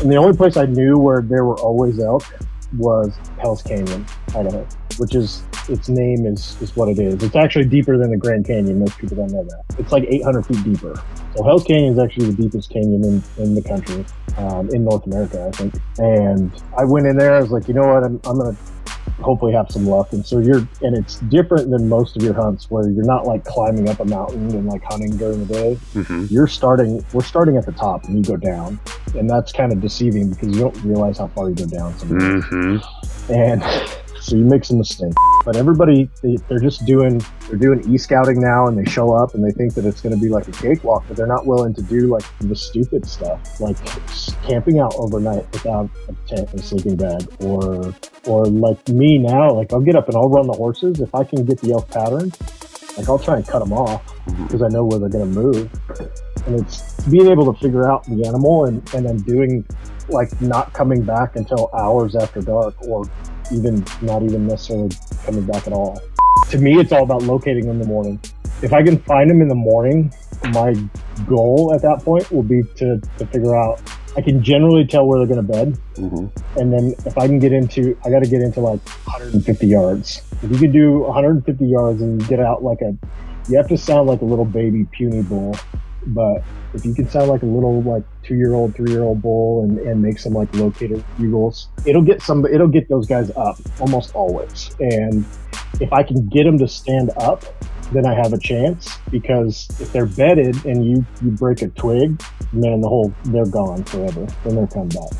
And the only place I knew where there were always elk was Hell's Canyon, Idaho, which is its name is is what it is. It's actually deeper than the Grand Canyon. Most people don't know that. It's like 800 feet deeper. So Hell's Canyon is actually the deepest canyon in, in the country, um, in North America, I think. And I went in there. I was like, you know what? I'm, I'm gonna hopefully have some luck. And so you're, and it's different than most of your hunts where you're not like climbing up a mountain and like hunting during the day. Mm-hmm. You're starting, we're starting at the top and you go down. And that's kind of deceiving because you don't realize how far you go down sometimes. Mm-hmm. And so you make some mistakes. But everybody, they, they're just doing, they're doing e-scouting now and they show up and they think that it's going to be like a cakewalk, but they're not willing to do like the stupid stuff, like camping out overnight without a tent and sleeping bag or, or like me now, like I'll get up and I'll run the horses. If I can get the elk pattern, like I'll try and cut them off because I know where they're going to move. And it's being able to figure out the animal and, and then doing like not coming back until hours after dark or even not even necessarily coming back at all. To me, it's all about locating them in the morning. If I can find them in the morning, my goal at that point will be to, to figure out. I can generally tell where they're going to bed, Mm-hmm. and then if I can get into, I got to get into like 150 yards. If you could do 150 yards and get out like a, you have to sound like a little baby puny bull, but if you can sound like a little like two year old, three year old bull and, and make some like located bugles, it'll get some, it'll get those guys up almost always. And if I can get them to stand up, then I have a chance because if they're bedded and you, you break a twig, man, the whole, they're gone forever. Then they're come back.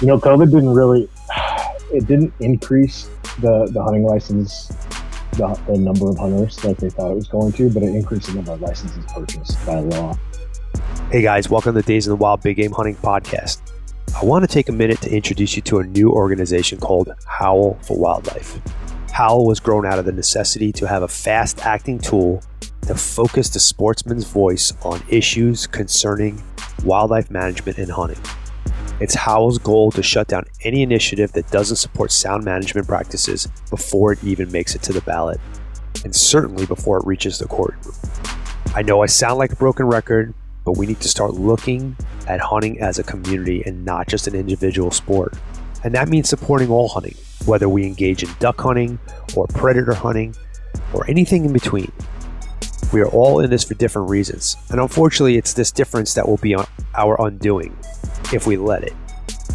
You know, COVID didn't really, it didn't increase the, the hunting license, the, the number of hunters like they thought it was going to, but it increased the number of licenses purchased by law. Hey guys, welcome to Days in the Wild Big Game Hunting Podcast. I want to take a minute to introduce you to a new organization called Howl for Wildlife. Howl was grown out of the necessity to have a fast acting tool to focus the sportsman's voice on issues concerning wildlife management and hunting. It's Howl's goal to shut down any initiative that doesn't support sound management practices before it even makes it to the ballot, and certainly before it reaches the courtroom. I know I sound like a broken record, but we need to start looking at hunting as a community and not just an individual sport. And that means supporting all hunting, whether we engage in duck hunting or predator hunting or anything in between. We are all in this for different reasons, and unfortunately, it's this difference that will be our undoing if we let it.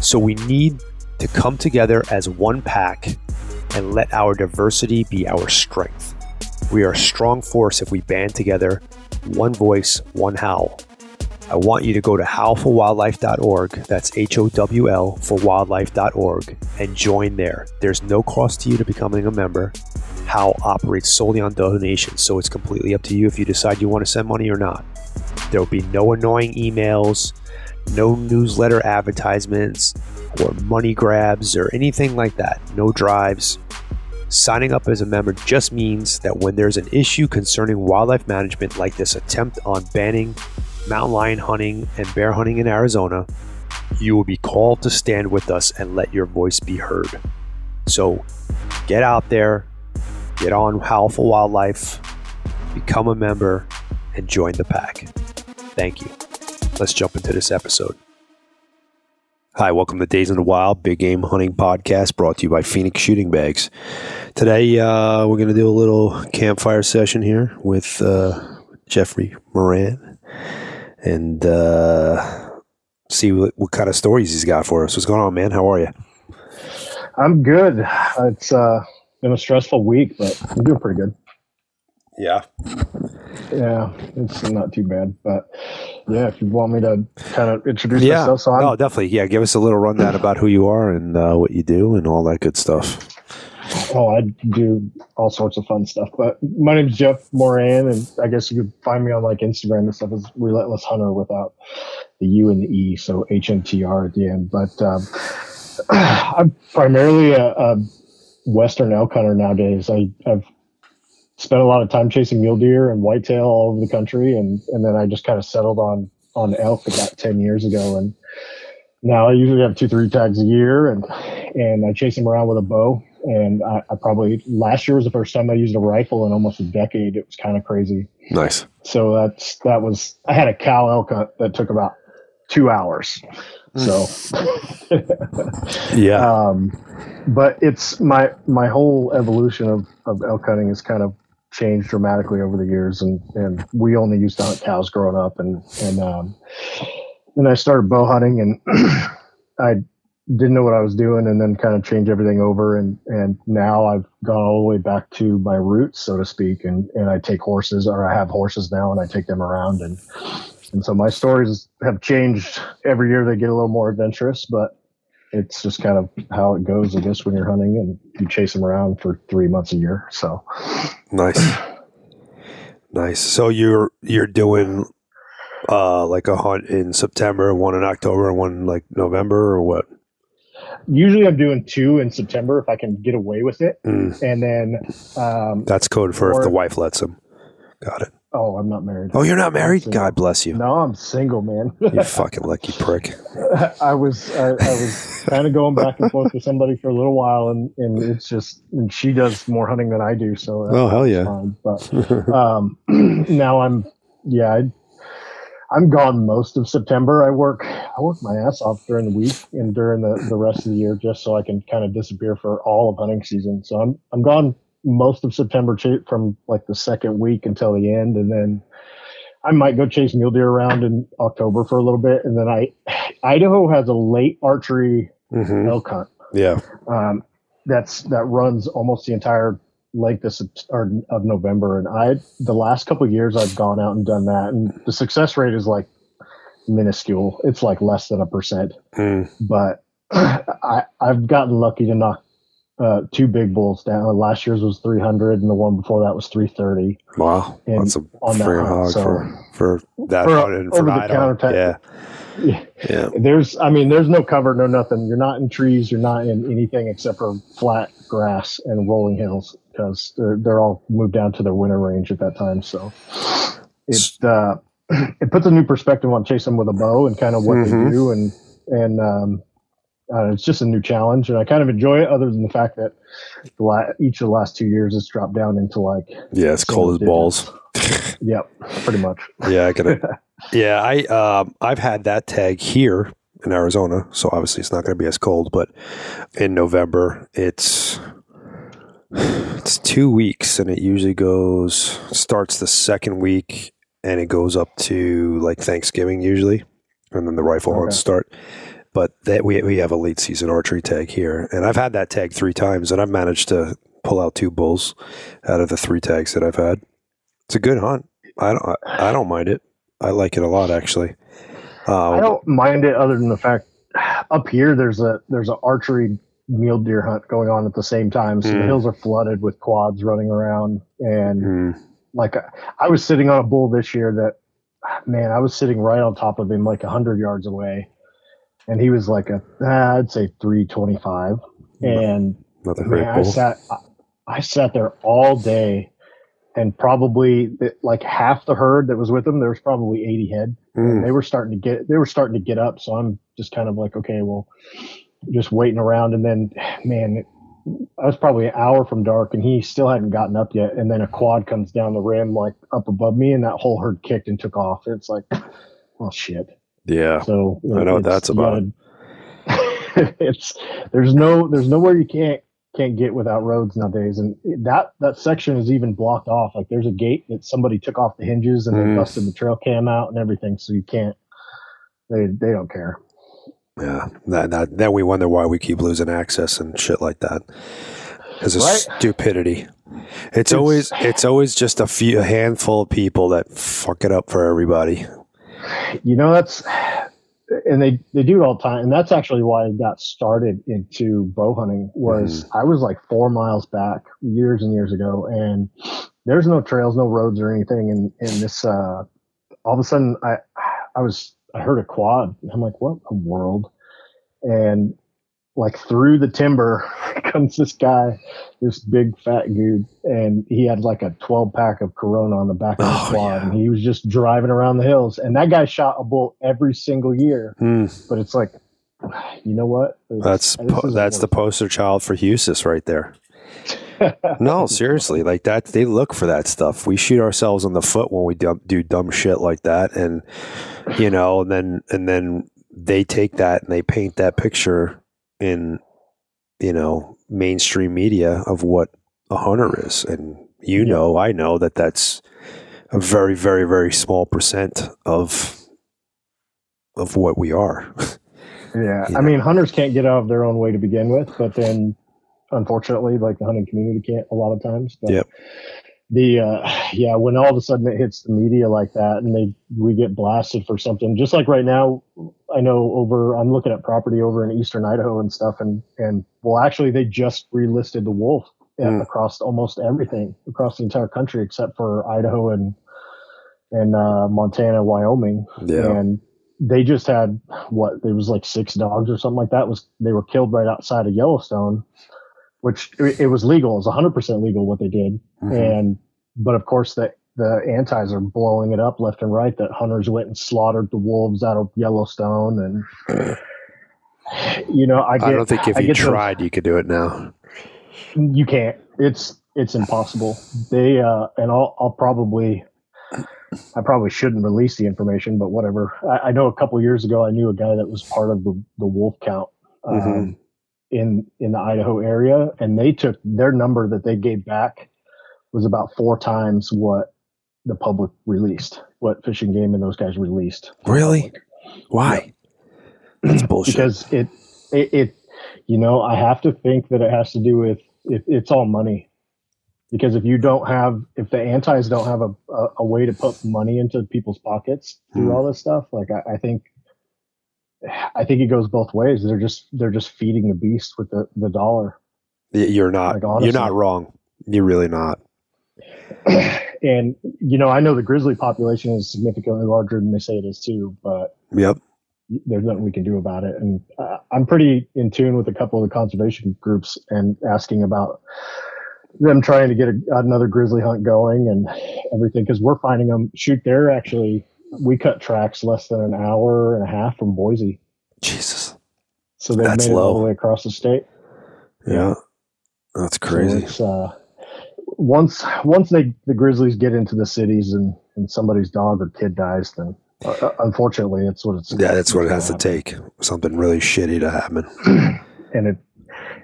So we need to come together as one pack and let our diversity be our strength. We are a strong force if we band together, one voice, one howl. I want you to go to howlforwildlife.org, that's H O W L for wildlife.org, and join there. There's no cost to you to becoming a member. Howl operates solely on donations, so it's completely up to you if you decide you want to send money or not. There will be no annoying emails, no newsletter advertisements, or money grabs, or anything like that. No drives. Signing up as a member just means that when there's an issue concerning wildlife management, like this attempt on banning mountain lion hunting and bear hunting in Arizona, you will be called to stand with us and let your voice be heard. So get out there, get on for Wildlife, become a member, and join the pack. Thank you. Let's jump into this episode. Hi, welcome to Days in the Wild Big Game Hunting Podcast brought to you by Phoenix Shooting Bags. Today, uh, we're going to do a little campfire session here with uh, Jeffrey Moran and uh, see what, what, kind of stories he's got for us. What's going on, man? How are you? I'm good. It's uh, been a stressful week, but I'm doing pretty good. Yeah. Yeah, it's not too bad. But yeah, if you want me to kind of introduce yeah. myself, so I'm, no, definitely. Yeah, give us a little rundown about who you are and uh, what you do and all that good stuff. Oh, I do all sorts of fun stuff. But my name's Jeff Moran, and I guess you could find me on like Instagram and stuff as Relentless Hunter without the U and the E, so HNTR at the end. But um, I'm primarily a, a Western elk hunter nowadays. I, I've spent a lot of time chasing mule deer and whitetail all over the country, and and then I just kind of settled on on elk about ten years ago, and now I usually have two three tags a year, and and I chase them around with a bow. And I, I probably last year was the first time I used a rifle in almost a decade. It was kind of crazy. Nice. So that's that was I had a cow elk hunt that took about two hours. So, Yeah. um, but it's my my whole evolution of, of elk hunting has kind of changed dramatically over the years, and and we only used to hunt cows growing up, and and um, then I started bow hunting, and I didn't know what I was doing, and then kind of change everything over, and and now I've gone all the way back to my roots, so to speak, and and I take horses, or I have horses now, and I take them around, and and so my stories have changed every year. They get a little more adventurous, but it's just kind of how it goes, I guess, when you're hunting and you chase them around for three months a year. So Nice. Nice. So you're you're doing uh like a hunt in September, one in October, and one like November, or what? Usually I'm doing two in September if I can get away with it, Mm, and then um, that's code for if the wife lets him. Got it. oh, I'm not married. Oh, you're not married? God bless you. No, I'm single, man. You fucking lucky prick. I was I, I was kind of going back and forth with somebody for a little while, and, and it's just and she does more hunting than I do, so Oh, hell yeah. fine. But um, now I'm yeah I, I'm gone most of September. I work I work my ass off during the week and during the, the rest of the year just so I can kind of disappear for all of hunting season. So I'm I'm gone most of September ch- from like the second week until the end, and then I might go chase mule deer around in October for a little bit, and then I Idaho has a late archery hmm elk hunt Yeah. um, that's that runs almost the entire length this or, of November. And I, the last couple of years, I've gone out and done that, and the success rate is like minuscule. It's like less than a percent. Mm. But I, I've gotten lucky to knock uh, two big bulls down. Last year's was 300, and the one before that was 330. Wow. And That's a on that hog so- for, for that For- for over the counter type- Yeah. Yeah. Yeah. There's, I mean, there's no cover, no nothing. You're not in trees. You're not in anything except for flat grass and rolling hills because they're, they're all moved down to their winter range at that time. So it, uh, it puts a new perspective on chasing with a bow and kind of what Mhm. they do. And, and, um, uh, it's just a new challenge and I kind of enjoy it other than the fact that the la- each of the last two years it's dropped down into like, Yeah. It's cold as balls. yep, pretty much. Yeah, I gotta. yeah, I um, I've had that tag here in Arizona, so obviously it's not going to be as cold. But in November, it's it's two weeks, and it usually goes starts the second week, and it goes up to like Thanksgiving usually, and then the rifle hunts Okay. start. But that we we have a late season archery tag here, and I've had that tag three times, and I've managed to pull out two bulls out of the three tags that I've had. It's a good hunt. I don't. I, I don't mind it. I like it a lot, actually. Uh, I don't mind it other than the fact up here there's a there's an archery mule deer hunt going on at the same time. So the Mm. hills are flooded with quads running around and mm, like I was sitting on a bull this year that man, I was sitting right on top of him like a hundred yards away. And he was like a ah, I'd say three twenty five. And not man, I sat I, I sat there all day and probably like half the herd that was with them, there was probably 80 head. Mm, they were starting to get they were starting to get up. So i'm just kind of like okay well just waiting around. And then man i was probably an hour from dark and he still hadn't gotten up yet. And then a quad comes down the rim like up above me and that whole herd kicked and took off. It's like well shit. Yeah. so I know what that's about. gotta- it's there's no there's nowhere you can't can't get without roads nowadays and that that section is even blocked off like there's a gate that somebody took off the hinges and Mm. they busted the trail cam out and everything so you can't they they don't care Yeah. That, that, then we wonder why we keep losing access and shit like that. Because of Right. stupidity. It's, It's- always it's always just a few a handful of people that fuck it up for everybody. you know that's and they they do it all the time. And that's actually why i got started into bow hunting was i was like four miles back years and years ago and there's no trails no roads or anything. And and this uh all of a sudden i i was i heard a quad. I'm like what a world? And like through the timber comes this guy this big fat dude and he had like a 12 pack of corona on the back of Oh, the quad yeah. and he was just driving around the hills and that guy shot a bull every single year Mm, but it's like you know what that's po- that's the poster child for HSUS right there. No, seriously, like that. They look for that stuff. We shoot ourselves in the foot when we dump, do dumb shit like that, and you know, and then and then they take that and they paint that picture in you know mainstream media of what a hunter is and you know i know that that's a very very very small percent of of what we are Yeah, Yeah. I mean, hunters can't get out of their own way to begin with, but then, unfortunately, like the hunting community can't a lot of times. But Yep. The uh, yeah, when all of a sudden it hits the media like that, and they we get blasted for something, just like right now, I know over I'm looking at property over in eastern Idaho and stuff, and and well, actually, they just relisted the wolf Mm. across almost everything across the entire country except for Idaho and and uh, Montana, Wyoming yeah and they just had what there was like six dogs or something like that was they were killed right outside of yellowstone which it, it was legal it was 100% legal what they did Mhm. and but of course the the antis are blowing it up left and right that hunters went and slaughtered the wolves out of yellowstone and you know i get i don't think if I you those- tried you could do it now. You can't. It's it's impossible. They uh and i'll i'll probably i probably shouldn't release the information but whatever. I, I know a couple years ago i knew a guy that was part of the the wolf count um, Mhm. in in the idaho area and they took their number that they gave back was about four times what the public released what Fish and Game and those guys released. Really? Why? that's bullshit. Because it, it it you know i have to think that it has to do with it, it's all money. Because if you don't have if the antis don't have a, a, a way to put money into people's pockets through Hmm. all this stuff like I, I think i think it goes both ways. They're just they're just feeding the beast with the the dollar. You're not Like, you're not wrong. You're really not and you know i know the grizzly population is significantly larger than they say it is too but yep there's nothing we can do about it. And uh, I'm pretty in tune with a couple of the conservation groups and asking about them trying to get a, another grizzly hunt going and everything because we're finding them. Shoot, they're actually we cut tracks less than an hour and a half from Boise, jesus so they've That's made it all the way across the state. yeah that's So crazy uh, once once they the grizzlies get into the cities and, and somebody's dog or kid dies, then uh, unfortunately, it's what it's. yeah that's what it has to gonna take. Something really shitty to happen. and it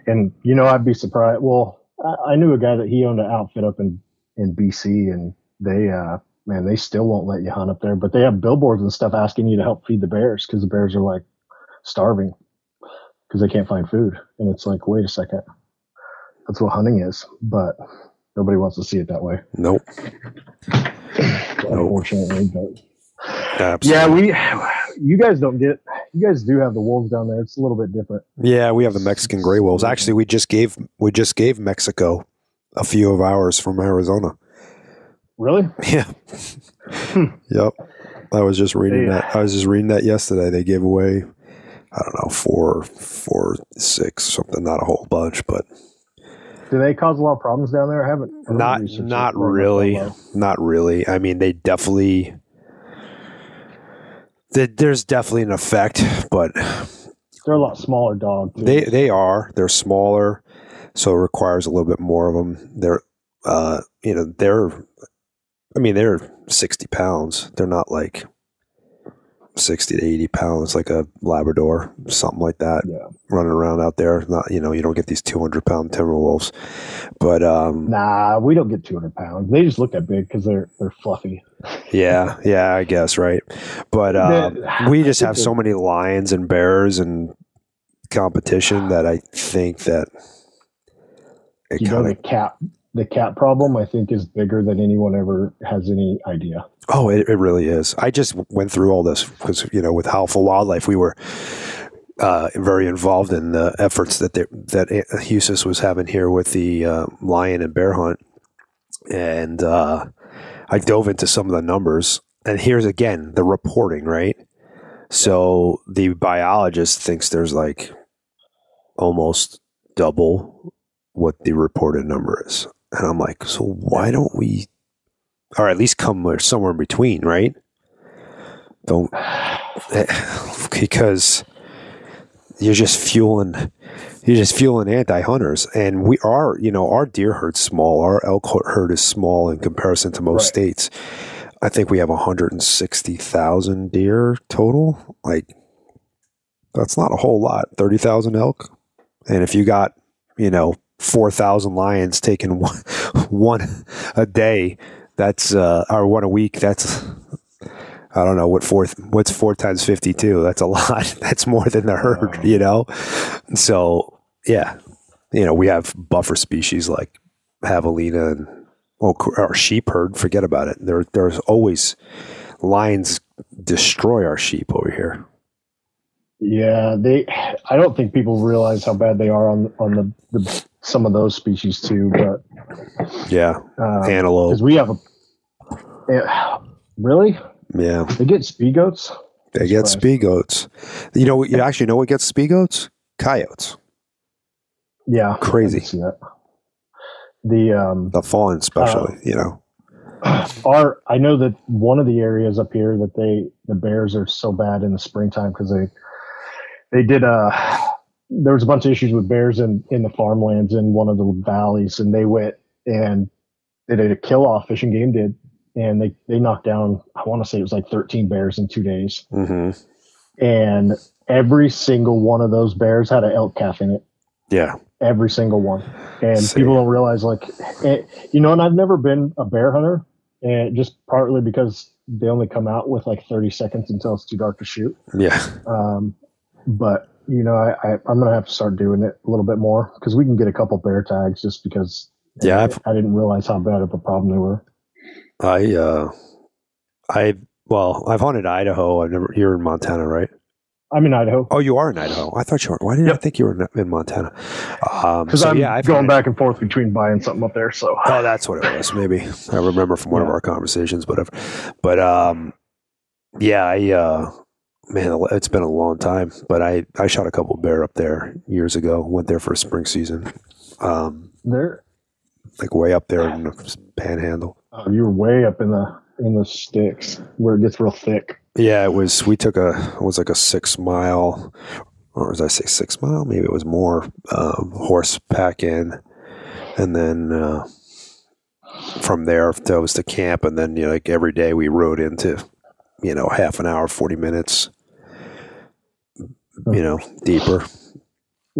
and you know i'd be surprised. Well I, I knew a guy that he owned an outfit up in in bc and they uh man they still won't let you hunt up there but they have billboards and stuff asking you to help feed the bears because the bears are like starving because they can't find food. And it's like wait a second. That's what hunting is. But nobody wants to see it that way nope unfortunately yeah we you guys don't get you guys do have the wolves down there it's a little bit different Yeah, we have the Mexican gray wolves. Actually, we just gave we just gave Mexico a few of ours from Arizona. really Yeah. yep. I was just reading that. I was just reading that yesterday. They gave away, I don't know, four, four, six, something. Not a whole bunch, but Do they cause a lot of problems down there? I haven't. I not not it very much really, not really. I mean, they definitely. th- There's definitely an effect, but They're a lot smaller dog. Too. They they are. They're smaller, so it requires a little bit more of them. They're, uh, you know, they're. I mean, they're sixty pounds. They're not like sixty to eighty pounds, like a Labrador, something like that, yeah. running around out there. Not, you know, you don't get these two hundred pound timber wolves, but um, Nah, we don't get 200 pounds. They just look that big because they're they're fluffy. yeah, yeah, I guess right. But um, we just have so many lions and bears and competition that I think that it You know kind the of cat the cat problem I think is bigger than anyone ever has any idea. Oh, it, it really is. I just went through all this because, you know, with Howl for Wildlife, we were uh, very involved in the efforts that they, that HSUS was having here with the uh, lion and bear hunt. And uh, I dove into some of the numbers. And here's again the reporting, right? So the biologist thinks there's like almost double what the reported number is. And I'm like, so why don't we or at least come somewhere in between, right? Don't because you're just fueling you're just fueling anti-hunters and we are you know our deer herd's small our elk herd is small in comparison to most Right. states i think we have 160000 deer total like That's not a whole lot. 30,000 elk. And if you got, you know, 4,000 lions taking one, one a day, that's, uh, or one a week, that's, I don't know what four, what's four times 52. That's a lot. That's more than the herd, you know? So, yeah, you know, we have buffer species like javelina and, well, our sheep herd, forget about it. There, there's always lions destroy our sheep over here. Yeah, they. I don't think people realize how bad they are on on the, the some of those species too. But yeah, um, antelope. Because we have a. Yeah, really? Yeah. They get speed goats. They get speed goats. You know, you actually know what gets speed goats? Coyotes. Yeah, crazy. The um the fawn, especially. Uh, you know, our I know that one of the areas up here that they the bears are so bad in the springtime because they they did a there was a bunch of issues with bears in in the farmlands in one of the valleys, and they went and they did a kill off. Fish and Game did, and they they knocked down. I want to say it was like 13 bears in two days, mm-hmm. and every single one of those bears had an elk calf in it. Yeah, every single one. And See. people don't realize, like, it, you know, and I've never been a bear hunter, and just partly because they only come out with like 30 seconds until it's too dark to shoot. Yeah. Um, but you know, I, I am gonna have to start doing it a little bit more because we can get a couple bear tags just because. Yeah, I, I didn't realize how bad of a problem they were. I uh, I well, I've hunted Idaho. I've never. You're in Montana, right? I'm in Idaho. Oh, you are in Idaho. I thought you were. Why did yep. I think you were in, Montana? Because um, so, I'm yeah, I've going back and forth between buying something up there. So oh, that's what it was. Maybe I remember from one yeah. of our conversations, whatever. But um, yeah, I uh, man, it's been a long time, but I, I shot a couple bear up there years ago. Went there for a spring season. Um, there, like way up there in the Panhandle. Oh, you were way up in the in the sticks where it gets real thick. Yeah, it was. We took a it was like a six mile, or as I say six mile? Maybe it was more. Uh, horse pack in, and then uh, from there that was the camp, and then you know, like every day we rode into, you know, half an hour, forty minutes you know, deeper.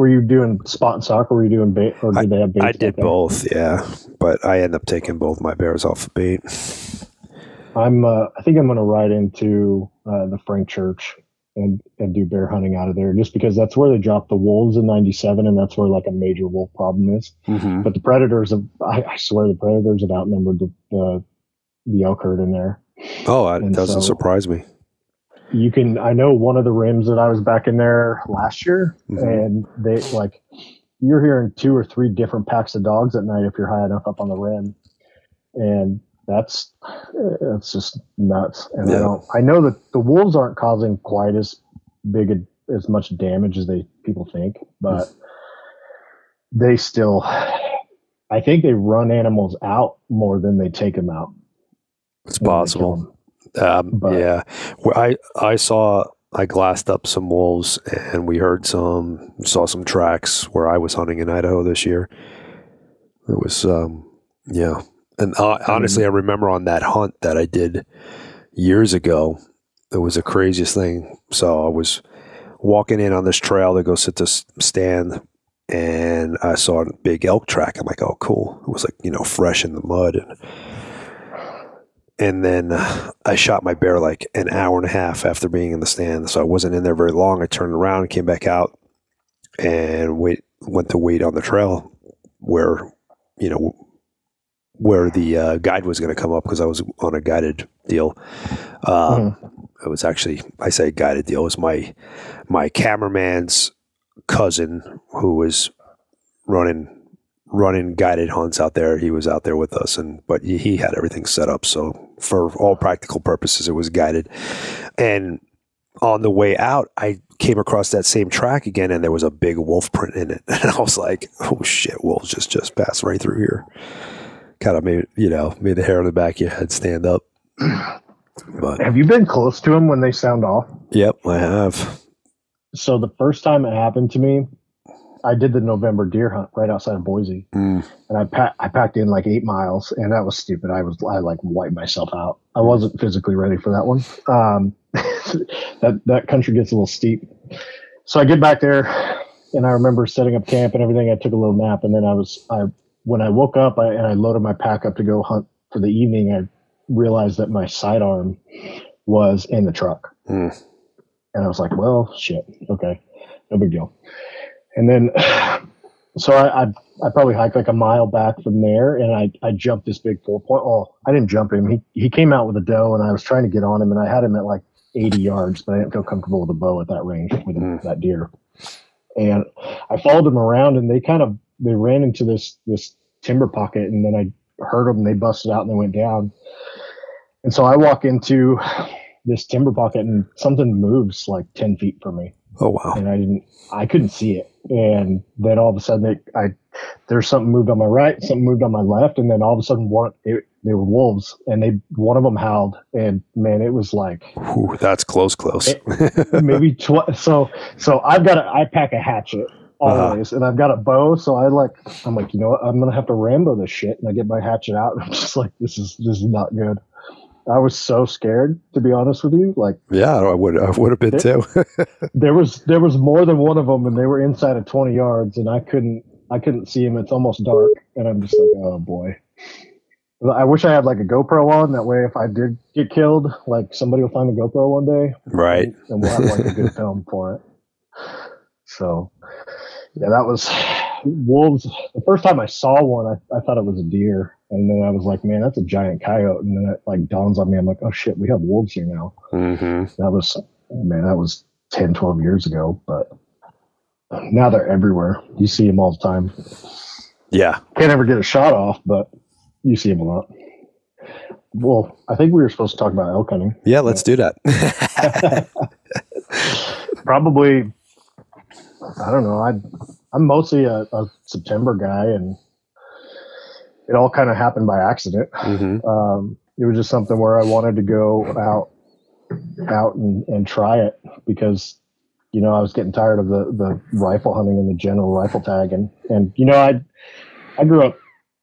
Were you doing spot and stalk, or were you doing bait, or did I, they have bait? I did both, yeah, but I end up taking both my bears off the bait. I'm, uh, I think I'm going to ride into uh, the Frank Church and and do bear hunting out of there, just because that's where they dropped the wolves in '97, and that's where like a major wolf problem is. Mm-hmm. But the predators have, I, I, swear, the predators have outnumbered the the, the elk herd in there. Oh, it doesn't so, surprise me you can i know one of the rims that i was back in there last year mm-hmm. and they like you're hearing two or three different packs of dogs at night if you're high enough up on the rim. And that's it's just nuts. And yeah. i don't i know that the wolves aren't causing quite as big a, as much damage as they people think but they still i think they run animals out more than they take them out. It's possible um, but, yeah, I I saw I glassed up some wolves and we heard some saw some tracks where I was hunting in Idaho this year. It was um, yeah, and uh, honestly, I remember on that hunt that I did years ago. It was the craziest thing. So I was walking in on this trail to go sit to stand and I saw a big elk track. I'm like, oh, cool. It was like, you know, fresh in the mud. And and then uh, I shot my bear like an hour and a half after being in the stand. So I wasn't in there very long. I turned around came back out and wait, went to wait on the trail where, you know, where the uh, guide was going to come up because I was on a guided deal. Um, mm. It was actually, I say guided deal. It was my, my cameraman's cousin who was running running guided hunts out there. He was out there with us, and but he had everything set up. So for all practical purposes, it was guided. And on the way out, I came across that same track again, and there was a big wolf print in it, and I was like, "Oh shit, wolves just just passed right through here." Kind of made you know made the hair on the back of your head stand up. But have you been close to them when they sound off? Yep, I have. So the first time it happened to me, I did the November deer hunt right outside of Boise, mm. and I packed I packed in like eight miles, and that was stupid. I was I like wiped myself out. I wasn't physically ready for that one. Um, that that country gets a little steep, so I get back there, and I remember setting up camp and everything. I took a little nap, and then I was I when I woke up I, and I loaded my pack up to go hunt for the evening. I realized that my sidearm was in the truck, Mm. and I was like, "Well, shit, okay, no big deal." And then, so I, I I probably hiked like a mile back from there, and I I jumped this big four point. Oh, I didn't jump him. He he came out with a doe, and I was trying to get on him, and I had him at like 80 yards, but I didn't feel comfortable with a bow at that range with Mm. that deer. And I followed them around, and they kind of they ran into this this timber pocket, and then I heard them. They busted out and they went down. And so I walk into this timber pocket, and something moves like 10 feet from me Oh wow. and I didn't, I couldn't see it. And then all of a sudden, it, I there's something moved on my right, something moved on my left, and then all of a sudden, one it, they were wolves, and they one of them howled, and man, it was like Ooh, that's close, close. maybe tw- so. So I've got a, I pack a hatchet Uh-huh. always, and I've got a bow, so I like, I'm like, you know what, I'm gonna have to Rambo this shit, and I get my hatchet out, and I'm just like, this is this is not good. I was so scared, to be honest with you. Like yeah, I would. I would have been too. there was there was more than one of them, and they were inside of 20 yards, and I couldn't I couldn't see them. It's almost dark, and I'm just like, oh boy. I wish I had like a GoPro on. That way, if I did get killed, like somebody will find a GoPro one day, right. and we'll have like a good film for it. So, yeah, that was wolves. The first time I saw one, I, I thought it was a deer, and then I was like, man, that's a giant coyote. And then it like dawns on me, I'm like, oh shit, we have wolves here now. hmm That was, man, that was 10, 12 years ago, but now they're everywhere. You see them all the time. Yeah. Can't ever get a shot off, but you see them a lot. Well, I think we were supposed to talk about elk hunting. Yeah. Let's do that. Probably, I don't know. I I'm mostly a, a September guy, and it all kind of happened by accident. hmm Um, it was just something where I wanted to go out, out and, and try it because, you know, I was getting tired of the, the rifle hunting and the general rifle tag. And, and, you know, I, I grew up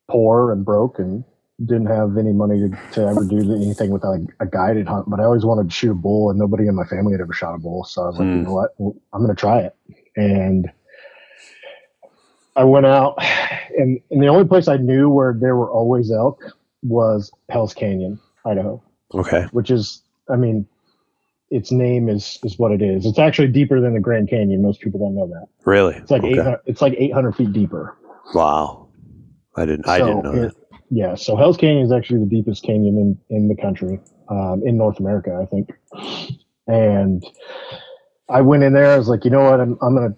poor and broke and didn't have any money to, to ever do anything with like a guided hunt, but I always wanted to shoot a bull and nobody in my family had ever shot a bull. So I was like, Hmm. you know what, Well, I'm going to try it. And I went out and, and the only place I knew where there were always elk was Hell's Canyon, Idaho, Okay. which is, I mean, its name is is what it is. It's actually deeper than the Grand Canyon. Most people don't know that. Really? It's like okay. 800, it's like 800 feet deeper. Wow. I didn't. I didn't know it- that. Yeah, so Hell's Canyon is actually the deepest canyon in in the country, um, in North America, I think. And I went in there. I was like, you know what? I'm I'm gonna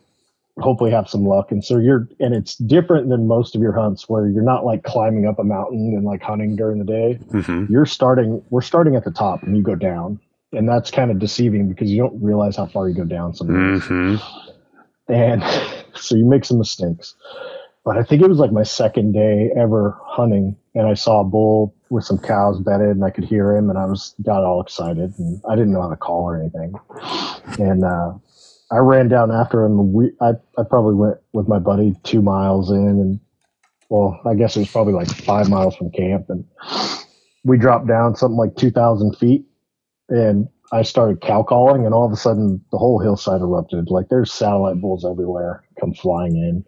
hopefully have some luck. And so you're, and it's different than most of your hunts where you're not like climbing up a mountain and like hunting during the day. hmm You're starting. We're starting at the top, and you go down, and that's kind of deceiving because you don't realize how far you go down sometimes hmm and so you make some mistakes. But I think it was like my second day ever hunting, and I saw a bull with some cows bedded, and I could hear him, and I was got all excited, and I didn't know how to call or anything, and uh, I ran down after him. We, I, I probably went with my buddy two miles in, and well, I guess it was probably like five miles from camp, and we dropped down something like two thousand feet, and I started cow calling, and all of a sudden the whole hillside erupted. Like there's satellite bulls everywhere come flying in.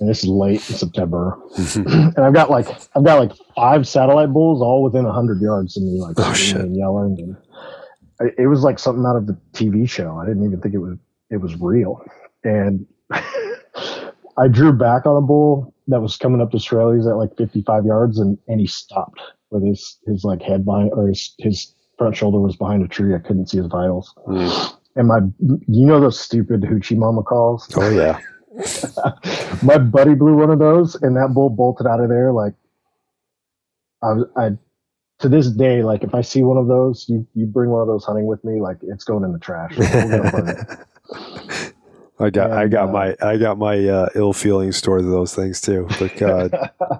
And this is late in September, and I've got like I've got like five satellite bulls all within hundred yards of me, like Oh, shit. and yelling, and it was like something out of the TV show. I didn't even think it was it was real, and I drew back on a bull that was coming up the trail. He's at like 55 yards, and and he stopped with his his like head behind or his his front shoulder was behind a tree. I couldn't see his vitals. Mm. And my, you know those stupid hoochie mama calls. Oh yeah. my buddy blew one of those, and that bull bolted out of there. Like, I was, I, to this day, like if I see one of those, you you bring one of those hunting with me, like it's going in the trash. We're gonna burn it. I got I got uh, my I got my uh, ill feelings towards those things too. But God,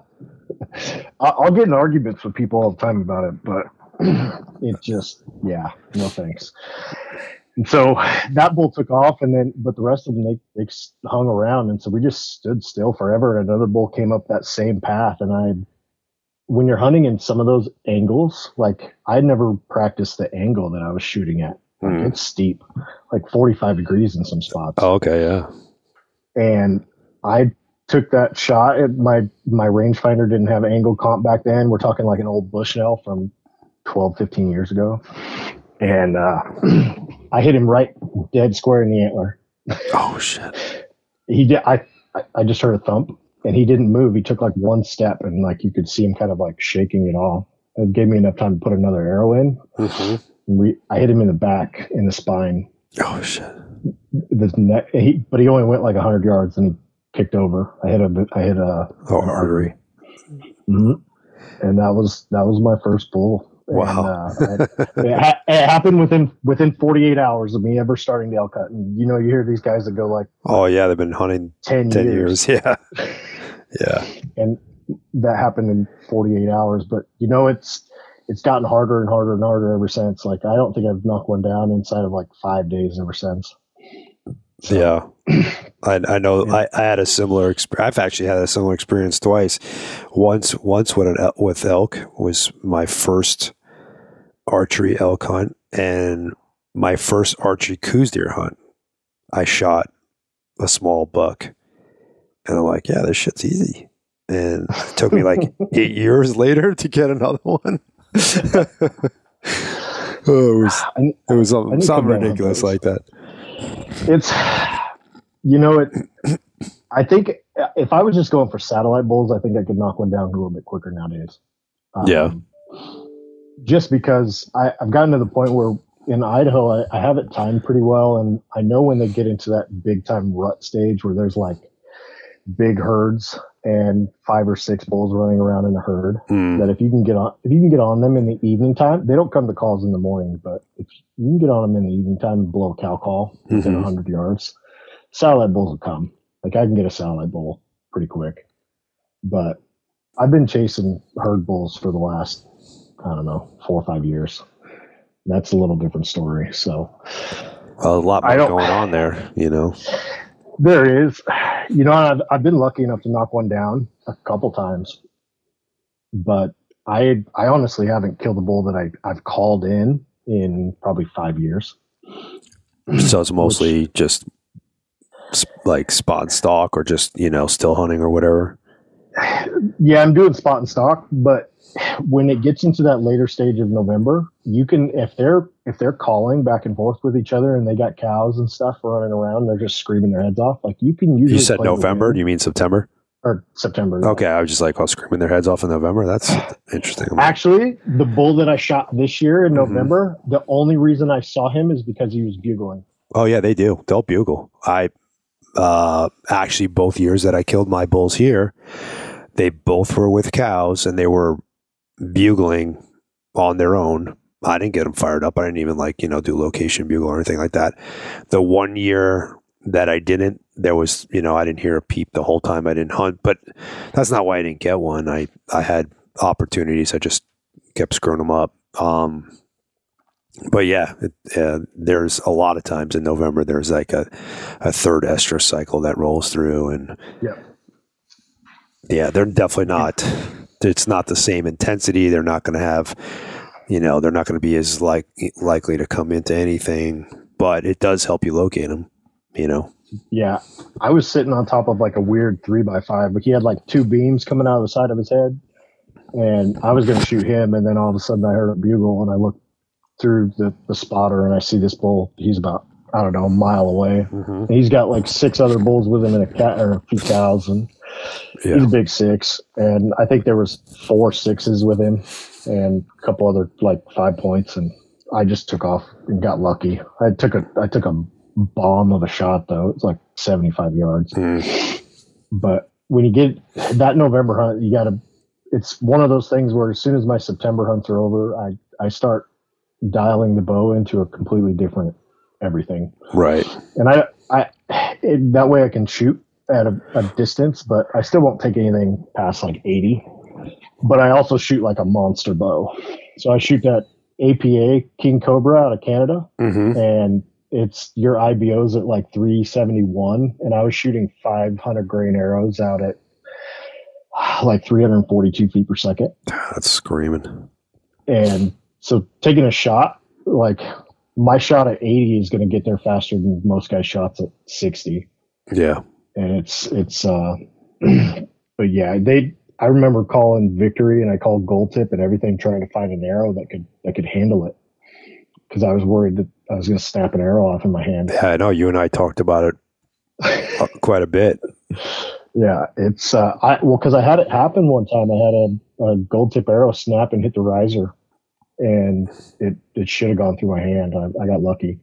I- I'll get in arguments with people all the time about it, but it just, yeah, no thanks. And so that bull took off, and then, but the rest of them, they, they hung around. And so we just stood still forever. And another bull came up that same path. And I, when you're hunting in some of those angles, like I never practiced the angle that I was shooting at. Like, Mm. It's steep, like 45 degrees in some spots. Oh, okay, yeah. and I took that shot. It, my my rangefinder didn't have angle comp back then. We're talking like an old Bushnell from 12, 15 years ago, and uh, I hit him right dead square in the antler. Oh shit. He did. I I- I just heard a thump, and he didn't move. He took like one step, and like you could see him kind of like shaking it off. It gave me enough time to put another arrow in. hmm We I hit him in the back in the spine. Oh shit. The neck, he, but he only went like hundred yards, and he kicked over. I hit a I hit a Oh, artery. hmm And that was that was my first bull. Wow. And, uh, it, it, ha- it happened within within 48 hours of me ever starting the elk hunt. And you know, you hear these guys that go like Oh yeah, they've been hunting 10, ten years, years. Yeah. Yeah. and that happened in 48 hours. But you know, it's it's gotten harder and harder and harder ever since. Like I don't think I've knocked one down inside of like five days ever since. So, Yeah. I, I know Yeah. I, I had a similar experience. I've actually had a similar experience twice. Once once with an el- with elk was my first archery elk hunt and my first archery Coues deer hunt. I shot a small buck and I'm like, yeah, this shit's easy. And it took me like eight years later to get another one. oh, it was it was something, something come down on ridiculous like that. it's you know it i think if i was just going for satellite bulls i think i could knock one down a little bit quicker nowadays Um, Yeah. just because I, i've gotten to the point where in idaho I, I have it timed pretty well and i know when they get into that big time rut stage where there's like big herds and five or six bulls running around in a herd Mm. that if you can get on if you can get on them in the evening time they don't come to calls in the morning but if you can get on them in the evening time and blow a cow call within Mhm. 100 yards satellite bulls will come like i can get a satellite bull pretty quick but i've been chasing herd bulls for the last i don't know four or five years that's a little different story so a lot more going on there, you know. there is you know I've, I've been lucky enough to knock one down a couple times but i i honestly haven't killed a bull that i i've called in in probably five years So it's mostly just s- like spot and stalk, or just you know still hunting or whatever. yeah i'm doing spot and stalk but when it gets into that later stage of november you can if they're if they're calling back and forth with each other and they got cows and stuff running around they're just screaming their heads off like you can usually You said November. Do you mean September? or september. Okay, I was just like, oh, screaming their heads off in November. That's interesting. Actually, the bull that I shot this year in Mhm. November, the only reason I saw him is because he was bugling. oh yeah, they do. They'll bugle. I uh, actually both years that I killed my bulls here, they both were with cows and they were bugling on their own. I didn't get them fired up. I didn't even like you know do location bugle or anything like that. The one year that I didn't, there was you know I didn't hear a peep the whole time I didn't hunt. But that's not why I didn't get one. I I had opportunities. I just kept screwing them up. Um, but yeah, it, uh, there's a lot of times in November there's like a, a third estrus cycle that rolls through, and Yeah. yeah, they're definitely not. It's not the same intensity. They're not going to have, you know, they're not going to be as like likely to come into anything. But it does help you locate them. You know, Yeah. I was sitting on top of like a weird three by five, but he had like two beams coming out of the side of his head. And I was going to shoot him. And then all of a sudden I heard a bugle and I looked through the, the spotter and I see this bull. He's about, I don't know, a mile away. And he's got like six other bulls with him and a cat or a few cows. And he's a big six. And I think there was four sixes with him and a couple other like five points. And I just took off and got lucky. I took a, I took a bomb of a shot though. It's like 75 yards. Mm. But when you get that November hunt, you got to, it's one of those things where as soon as my September hunts are over, I, I start dialing the bow into a completely different everything. right. And I, I, it, that way I can shoot at a, a distance, but I still won't take anything past like 80. But I also shoot like a monster bow. So I shoot that APA King Cobra out of Canada hmm and it's your IBO's at like 371, and I was shooting 500 grain arrows out at like 342 feet per second. That's screaming. And so taking a shot, like my shot at 80 is going to get there faster than most guys' shots at 60. Yeah. And it's, it's, uh, but yeah, they, I remember calling victory and I called gold tip and everything trying to find an arrow that could, that could handle it. Cause I was worried that I was going to snap an arrow off in my hand. Yeah, I know you and I talked about it uh, quite a bit. Yeah, it's uh, I well because I had it happen one time. I had a, a gold tip arrow snap and hit the riser, and it it should have gone through my hand. I, I, got lucky,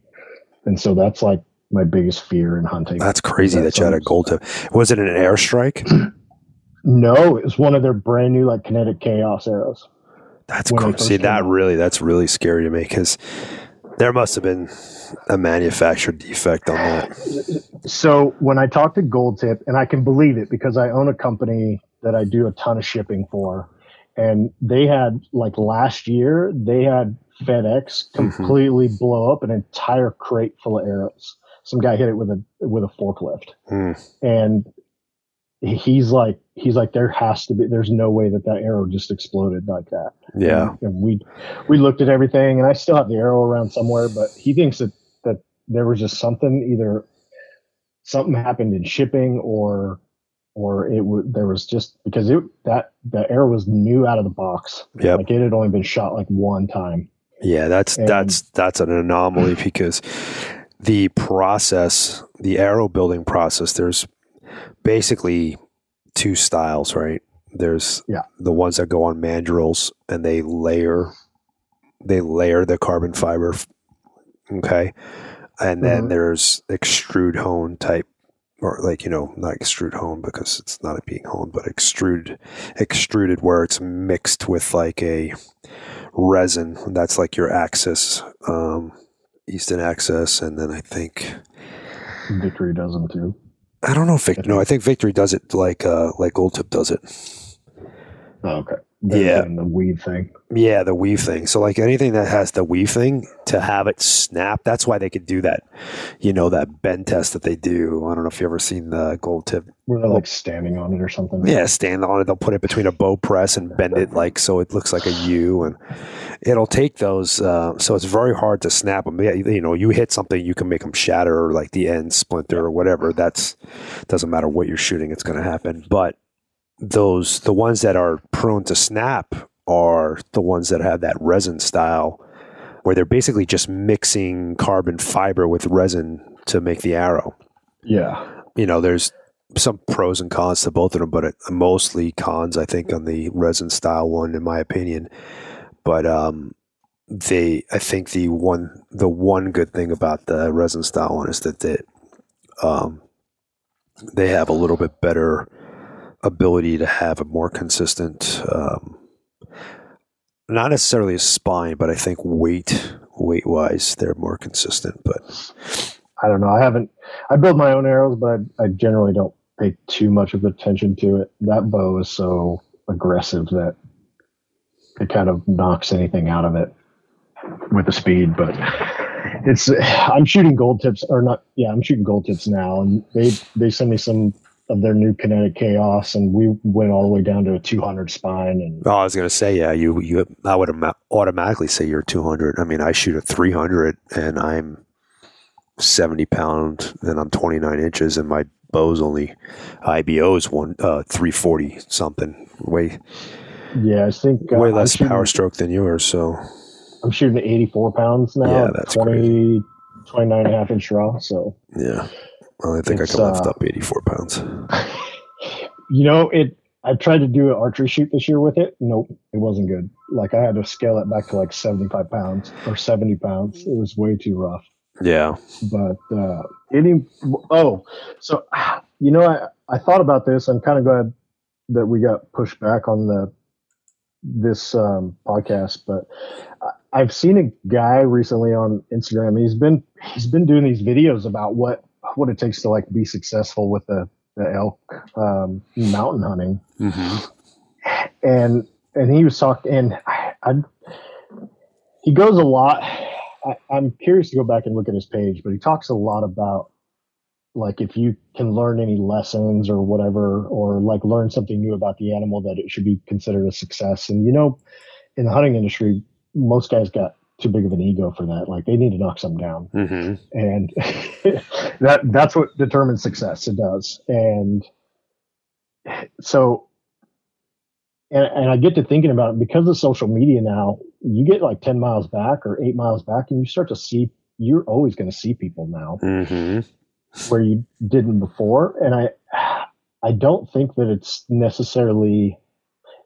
and so that's like my biggest fear in hunting. That's crazy that you had a gold tip. Was it an airstrike? no, it was one of their brand new like Kinetic Kaos arrows. That's crazy. See, that really that's really scary to me because there must have been a manufacturer defect on that. So when I talk to Gold Tip, and I can believe it because I own a company that I do a ton of shipping for, and they had like last year they had FedEx mm-hmm. completely mm-hmm. blow up an entire crate full of arrows. Some guy hit it with a with a forklift, mm. and he's like he's like there has to be there's no way that that arrow just exploded like that yeah and, and, we we looked at everything and i still have the arrow around somewhere but he thinks that that there was just something either something happened in shipping or or it was there was just because it that the arrow was new out of the box yeah like it had only been shot like one time yeah that's and, that's that's an anomaly because the process the arrow building process there's basically two styles, right? There's yeah. the ones that go on mandrels and they layer they layer the carbon fiber okay and then mm-hmm. there's extrude hone type or like you know not extrude hone because it's not a being honed but extrude extruded where it's mixed with like a resin that's like your axis um easton axis and then i think victory does them too I don't know if Victory. No, I think Victory does it like uh, like Gold Tip does it. Oh, okay. Yeah, the weave thing. Yeah, the weave thing. So like anything that has the weave thing to have it snap, that's why they could do that. You know that bend test that they do. I don't know if you ever seen the gold tip. Where they're like standing on it or something. Yeah, stand on it. They'll put it between a bow press and bend it like so it looks like a U, and it'll take those. Uh, so it's very hard to snap them. Yeah, you know, you hit something, you can make them shatter, or like the end splinter or whatever. That's doesn't matter what you're shooting, it's going to happen. But those the ones that are prone to snap are the ones that have that resin style where they're basically just mixing carbon fiber with resin to make the arrow. Yeah. You know, there's some pros and cons to both of them, but it, mostly cons, I think, on the resin style one, in my opinion. But um, they, I think the one, the one good thing about the resin style one is that they, um, they have a little bit better ability to have a more consistent, um, not necessarily a spine, but I think weight weight wise they're more consistent. But I don't know. I haven't. I build my own arrows, but I, I generally don't pay too much of attention to it. That bow is so aggressive that it kind of knocks anything out of it with the speed. But it's I'm shooting gold tips or not. Yeah, I'm shooting gold tips now, and they they send me some of their new Kinetic Kaos, and we went all the way down to a 200 spine. And oh, I was gonna say, yeah, you you I would automatically say you're 200. I mean, I shoot a 300, and I'm 70 pound, and I'm 29 inches, and my bow's only IBO is one uh, 340 something. Way yeah, I think uh, way less shooting, power stroke than yours. So I'm shooting 84 pounds now. Yeah, that's 20, crazy. 29 and a half inch draw. So yeah. Well, I think it's, I can lift uh, up 84 pounds. you know, it. I tried to do an archery shoot this year with it. Nope, it wasn't good. Like I had to scale it back to like 75 pounds or 70 pounds. It was way too rough. Yeah. But uh, any oh, so you know, I I thought about this. I'm kind of glad that we got pushed back on the this um, podcast, but I've seen a guy recently on Instagram. He's been he's been doing these videos about what what it takes to like be successful with the, the elk um, mountain hunting. Mm-hmm. And and he was talking, and I, I, he goes a lot. I, I'm curious to go back and look at his page, but he talks a lot about like if you can learn any lessons or whatever, or like learn something new about the animal, that it should be considered a success. And you know, in the hunting industry, most guys got too big of an ego for that. Like they need to knock something down, Mm-hmm. and that that's what determines success. It does, and so. And, and I get to thinking about it because of social media now. You get like ten miles back or eight miles back, and you start to see. You're always going to see people now Mm-hmm. where you didn't before and i i don't think that it's necessarily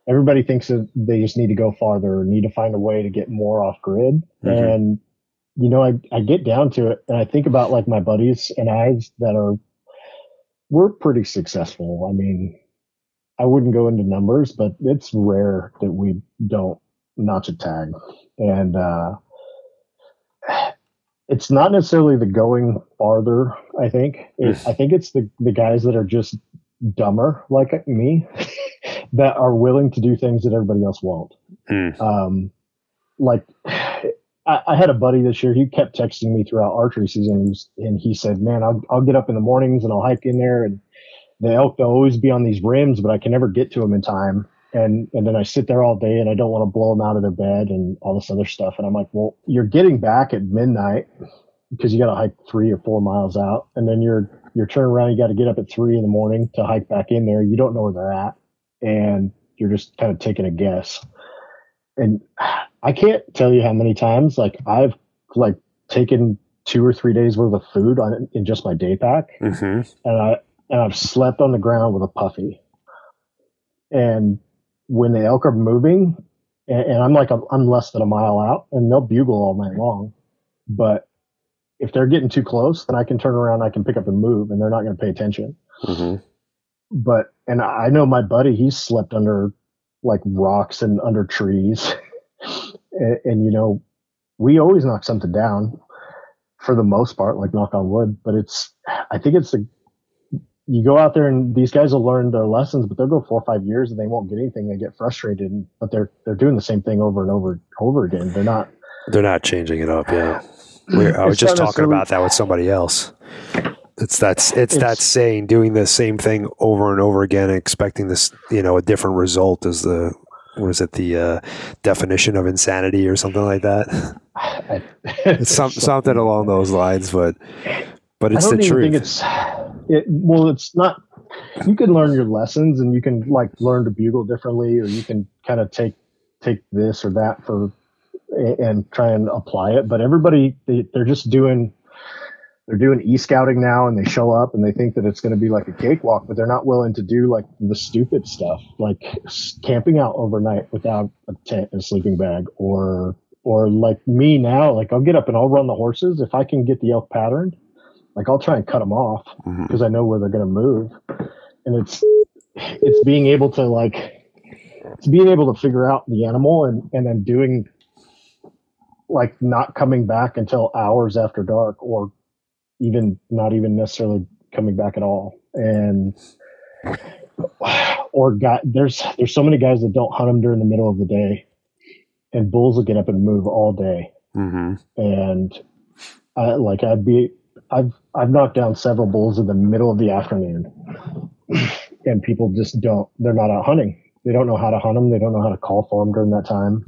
everybody thinks that they just need to go farther or need to find a way to get more off grid. Mhm. and you know I, I get down to it and i think about like my buddies and i that are we're pretty successful. I mean i wouldn't go into numbers but it's rare that we don't notch a tag. And uh it's not necessarily the going farther. I think. It, I think it's the the guys that are just dumber like me that are willing to do things that everybody else won't. Mm. Um, like I, I had a buddy this year. He kept texting me throughout archery season, and he, said, "Man, I'll I'll get up in the mornings and I'll hike in there, and the elk they'll always be on these rims, but I can never get to them in time." And and then I sit there all day, and I don't want to blow them out of their bed and all this other stuff. And I'm like, "Well, you're getting back at midnight." because you got to hike three or four miles out, and then you're you're turning around. You got to get up at three in the morning to hike back in there. You don't know where they're at, and you're just kind of taking a guess. And I can't tell you how many times like I've like taken two or three days worth of food on in just my day pack, Mm-hmm. and I and I've slept on the ground with a puffy. And when the elk are moving, and, and I'm like I'm, I'm less than a mile out, and they'll bugle all night long, but if they're getting too close, then I can turn around, I can pick up and move, and they're not going to pay attention. Mm-hmm. But and I know my buddy, he slept under like rocks and under trees, and, and you know, we always knock something down for the most part, like knock on wood. But it's, I think it's the you go out there and these guys will learn their lessons, but they'll go four or five years and they won't get anything. They get frustrated, but they're they're doing the same thing over and over and over again. They're not. They're not changing it up. Yeah. We're, I was just talking about that with somebody else. It's that's it's, that saying doing the same thing over and over again and expecting this you know a different result is the what is it the uh, definition of insanity or something like that. It's some, something along those lines, but but it's I don't the truth. think it's it, well it's not you can learn your lessons and you can like learn to bugle differently or you can kind of take take this or that for and try and apply it but everybody they, they're just doing they're doing e-scouting now and they show up and they think that it's going to be like a cakewalk but they're not willing to do like the stupid stuff like camping out overnight without a tent and sleeping bag or or like me now like i'll get up and i'll run the horses. If i can get the elk patterned like I'll try and cut them off mm-hmm. because I know where they're going to move, and it's it's being able to like it's being able to figure out the animal and and then doing like not coming back until hours after dark or even not even necessarily coming back at all and or got there's there's so many guys that don't hunt them during the middle of the day and bulls will get up and move all day Mhm. and I, like I'd be I've I've knocked down several bulls in the middle of the afternoon, and people just don't they're not out hunting. They don't know how to hunt them. They don't know how to call for them during that time.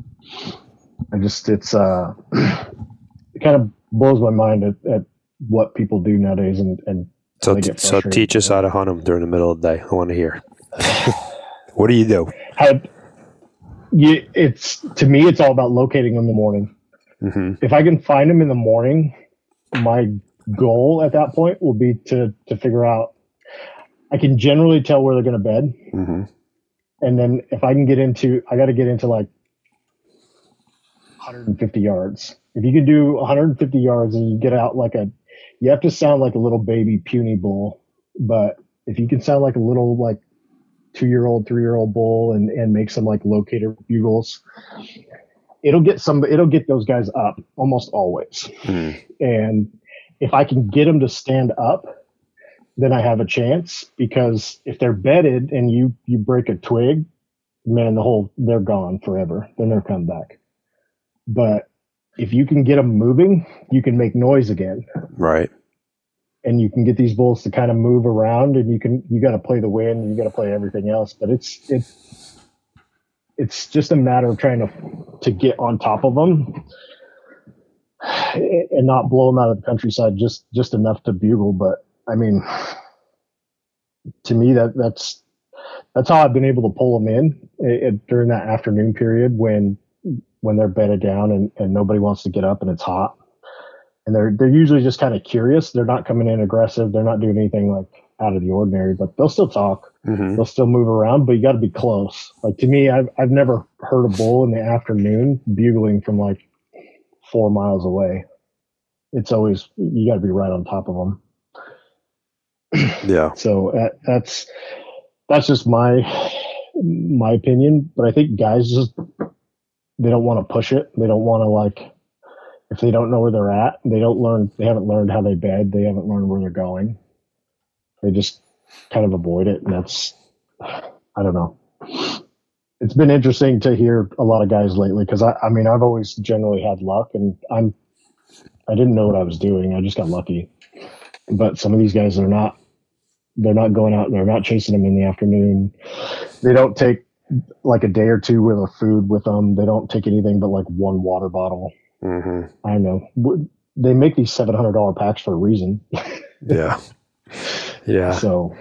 I just it's uh it kind of blows my mind at, at what people do nowadays and and So so teach us how to hunt them during the middle of the day. I want to hear. what do you do? how you, it's to me it's all about locating them in the morning. hmm if I can find them in the morning, my goal at that point will be to to figure out. I can generally tell where they're going to bed, hmm and then if I can get into, I got to get into like 150 yards. If you can do 150 yards and you get out like a, you have to sound like a little baby puny bull, but if you can sound like a little like two year old, three year old bull and and make some like locator bugles, it'll get some, it'll get those guys up almost always. Mm. And if I can get them to stand up, then I have a chance because if they're bedded and you you break a twig, man, the whole they're gone forever. They're never come back. But if you can get them moving, you can make noise again, Right. and you can get these bulls to kind of move around, and you can you got to play the wind, and you got to play everything else. But it's it's it's just a matter of trying to to get on top of them and not blow them out of the countryside just just enough to bugle. But I mean, to me that that's that's how I've been able to pull them in it, it, during that afternoon period when when they're bedded down and, and nobody wants to get up and it's hot. And they're they're usually just kind of curious. They're not coming in aggressive. They're not doing anything like out of the ordinary, but they'll still talk. Mm-hmm. They'll still move around, but you got to be close. Like to me, I've I've never heard a bull in the afternoon bugling from like four miles away. It's always you got to be right on top of them. Yeah. so that, that's that's just my my opinion, but I think guys just they don't want to push it. They don't want to like if they don't know where they're at, they don't learn. They haven't learned how they bed. They haven't learned where they're going. They just kind of avoid it, and that's I don't know. It's been interesting to hear a lot of guys lately because I, I mean I've always generally had luck, and I'm I didn't know what I was doing. I just got lucky. But some of these guys are not they're not going out they're not chasing them in the afternoon they don't take like a day or two with a food with them. They don't take anything but like one water bottle. Mm-hmm. i don't know. They make these $700 packs for a reason. Yeah. Yeah. So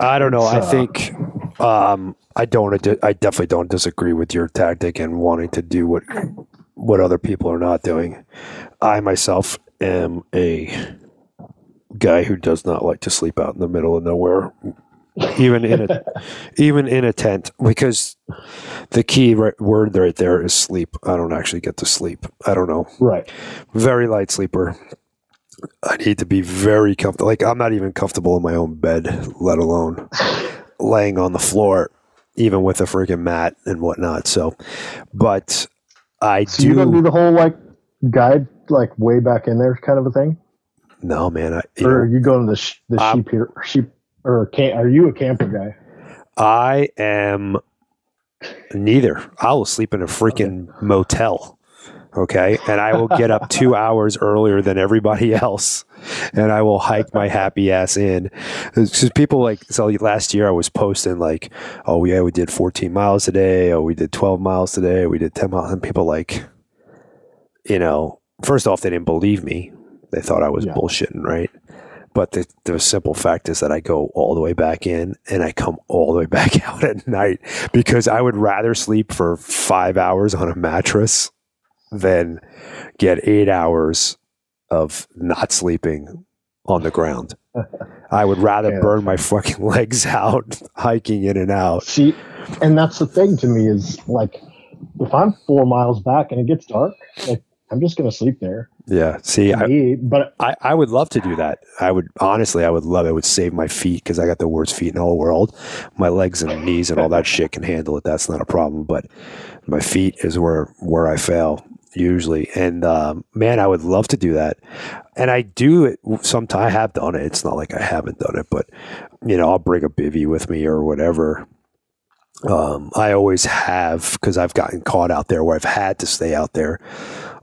i don't know. I uh, think um, i don't i definitely don't disagree with your tactic and wanting to do what what other people are not doing. I myself am a guy who does not like to sleep out in the middle of nowhere, even in a even in a tent, because the key right, word right there is sleep. I don't actually get to sleep. I don't know. Right. Very light sleeper. I need to be very comfortable. Like I'm not even comfortable in my own bed, let alone laying on the floor, even with a freaking mat and whatnot. So, but I so do. You don't do the whole like guide like way back in there kind of a thing. No, man. I, or know, are you going to the sh- the sheep here? Sheep or can are you a camper guy? I am neither. I will sleep in a freaking okay. motel. Okay. And I will get up two hours earlier than everybody else. And I will hike my happy ass in. Because people like, so last year I was posting like, oh, yeah, we did 14 miles today. Oh, we did 12 miles today. We did 10 miles. And people like, you know, first off, they didn't believe me. They thought I was yeah. bullshitting, right? But the, the simple fact is that I go all the way back in and I come all the way back out at night because I would rather sleep for five hours on a mattress than get eight hours of not sleeping on the ground. I would rather yeah. burn my fucking legs out hiking in and out. See, and that's the thing to me is like, if I'm four miles back and it gets dark, like I'm just going to sleep there. Yeah. See, I, but I, I would love to do that. I would honestly, I would love it. it would save my feet because I got the worst feet in the whole world. My legs and knees and all that shit can handle it. That's not a problem. But my feet is where where I fail usually. And um, man, I would love to do that. And I do it sometimes. I have done it. It's not like I haven't done it, but you know, I'll bring a bivy with me or whatever. Um, I always have because I've gotten caught out there where I've had to stay out there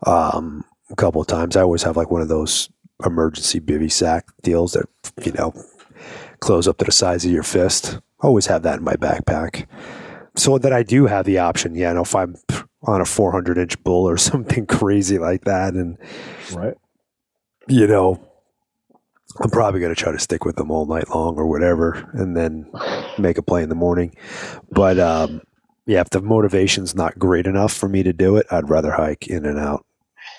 um, a couple of times. I always have like one of those emergency bivy sack deals that you know close up to the size of your fist. Always have that in my backpack, so that I do have the option. Yeah, know, if I'm on a 400 inch bull or something crazy like that, and right, you know, I'm probably going to try to stick with them all night long or whatever, and then make a play in the morning. But um, yeah, if the motivation's not great enough for me to do it, I'd rather hike in and out.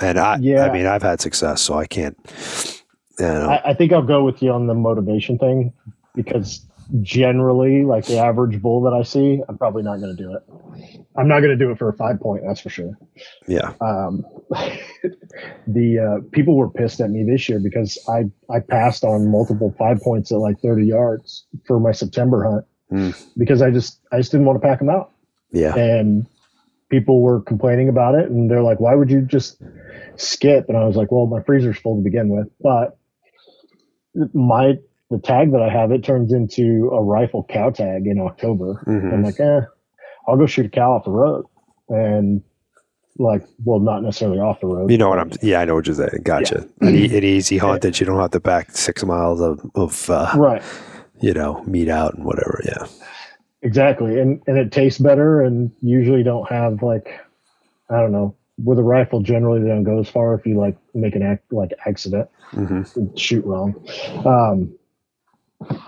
And I, yeah. I mean, I've had success, so I can't. You know. I, I think I'll go with you on the motivation thing because generally, like the average bull that I see, I'm probably not going to do it. I'm not going to do it for a five point, that's for sure. Yeah. Um, the uh, people were pissed at me this year because I I passed on multiple five points at like 30 yards for my September hunt mm. because I just I just didn't want to pack them out. Yeah. And people were complaining about it and they're like, why would you just skip? And I was like, well, my freezer's full to begin with, but my, the tag that I have, it turns into a rifle cow tag in October. Mm-hmm. I'm like, eh, I'll go shoot a cow off the road. And like, well, not necessarily off the road. You know what I'm, yeah, I know what you're saying. Gotcha. Yeah. An, an, easy hunt that you don't have to back six miles of, of uh, right. you know, meat out and whatever. Yeah. Exactly, and and it tastes better, and usually don't have like I don't know with a rifle, generally they don't go as far if you like make an act like accident, Mm-hmm. shoot wrong. Um,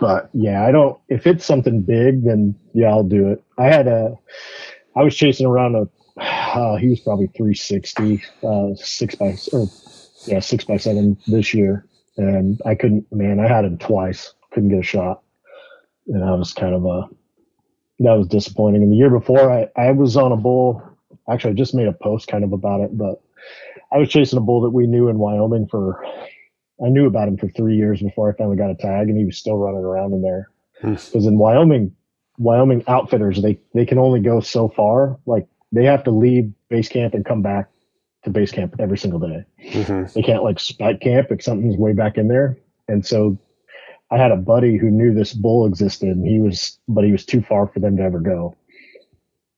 but yeah, I don't. If it's something big, then yeah, I'll do it. I had a, I was chasing around a, uh, he was probably 360, uh, six by or yeah, six by seven this year, and I couldn't. Man, I had him twice, couldn't get a shot, and I was kind of a, that was disappointing. And the year before, I I was on a bull. Actually, I just made a post kind of about it, but I was chasing a bull that we knew in Wyoming for I knew about him for three years before I finally got a tag, and he was still running around in there. Hmm. Because in Wyoming, Wyoming outfitters they they can only go so far. Like they have to leave base camp and come back to base camp every single day. Mm-hmm. They can't like spike camp if something's way back in there. And so I had a buddy who knew this bull existed, and he was but he was too far for them to ever go.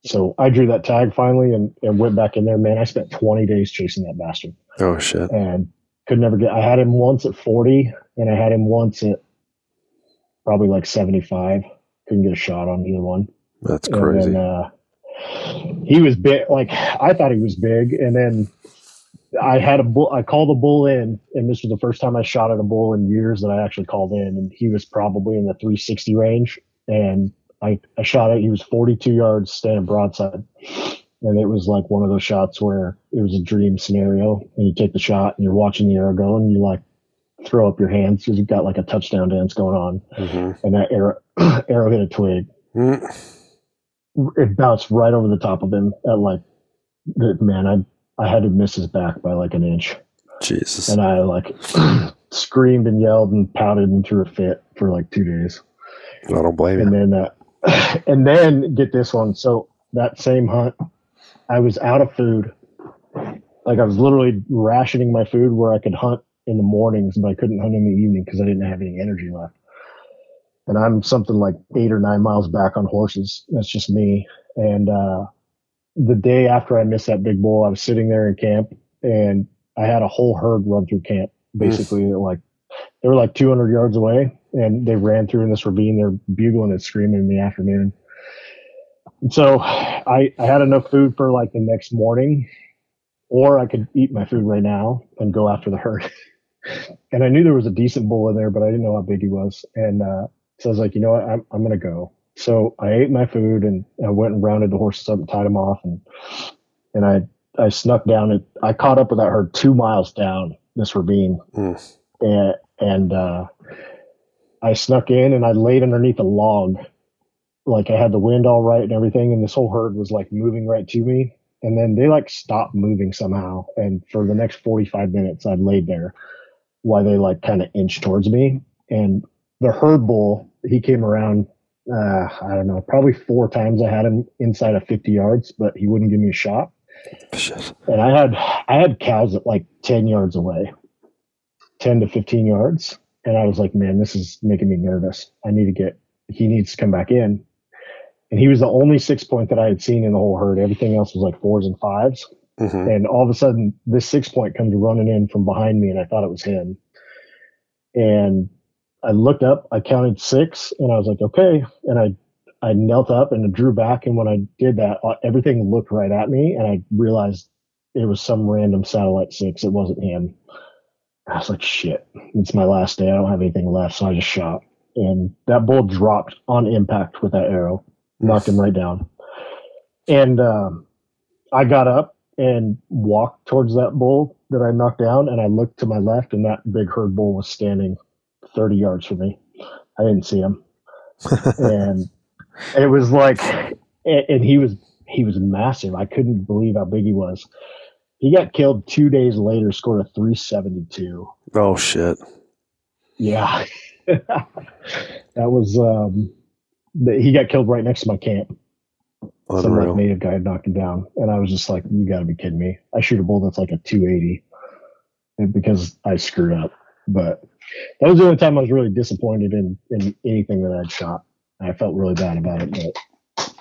So I drew that tag finally and, and went back in there. Man, I spent 20 days chasing that bastard Oh shit. and could never get. I had him once at 40, and I had him once at probably like 75. Couldn't get a shot on either one. That's crazy. then, uh, he was big. Like I thought he was big, and then I had a bull. I called a bull in, and this was the first time I shot at a bull in years that I actually called in, and he was probably in the 360 range. And I, I shot it. He was 42 yards, standing broadside, and it was like one of those shots where it was a dream scenario. And you take the shot, and you're watching the arrow go, and you like throw up your hands because you've got like a touchdown dance going on, mm-hmm. and that arrow arrow hit a twig Mm. it bounced right over the top of him at like man i i had to miss his back by like an inch Jesus. and i like screamed and yelled and pouted and threw a fit for like two days I don't blame and you. then uh, and then get this one so that same hunt i was out of food. Like i was literally rationing my food where i could hunt in the mornings but i couldn't hunt in the evening because i didn't have any energy left. And i'm something like eight or nine miles back on horses. That's just me. And uh the day after i missed that big bull i was sitting there in camp and i had a whole herd run through camp basically. Like they were like 200 yards away and they ran through in this ravine. They're bugling and screaming in the afternoon so I, I had enough food for like the next morning or i could eat my food right now and go after the herd. And i knew there was a decent bull in there but i didn't know how big he was. And uh, so i was like you know what? I'm, I'm going to go. So i ate my food and i went and rounded the horses up and tied them off and and i i snuck down and i caught up with that herd two miles down this ravine. Mm. and and uh, I snuck in and I laid underneath a log, like I had the wind all right and everything, and this whole herd was like moving right to me, and then they like stopped moving somehow, and for the next forty five minutes I laid there, while they like kind of inched towards me, and the herd bull he came around. Uh, I don't know, probably four times I had him inside of 50 yards, but he wouldn't give me a shot and I had I had cows at like ten yards away, ten to fifteen yards, and I was like, man, this is making me nervous. I need to get. He needs to come back in, and he was the only six point that I had seen in the whole herd. Everything else was like fours and fives, Mm-hmm. and all of a sudden, this six point comes running in from behind me, and I thought it was him. And I looked up, I counted six, and I was like, okay, and I I knelt up and drew back, and when I did that, uh, everything looked right at me, and I realized it was some random satellite six. It wasn't him. I was like, shit, it's my last day. I don't have anything left, so I just shot, and that bull dropped on impact with that arrow, knocked him right down, and um, I got up and walked towards that bull that I knocked down, and I looked to my left, and that big herd bull was standing 30 yards from me. I didn't see him, and it was like, and he was he was massive. I couldn't believe how big he was. He got killed two days later, scored a 372. Oh shit. Yeah, that was um, he got killed right next to my camp. Some like native guy had knocked him down, and I was just like, "You got to be kidding me!" I shoot a bull that's like a 280, eh, because I screwed up. But that was the only time I was really disappointed in in anything that I'd shot. I felt really bad about it, but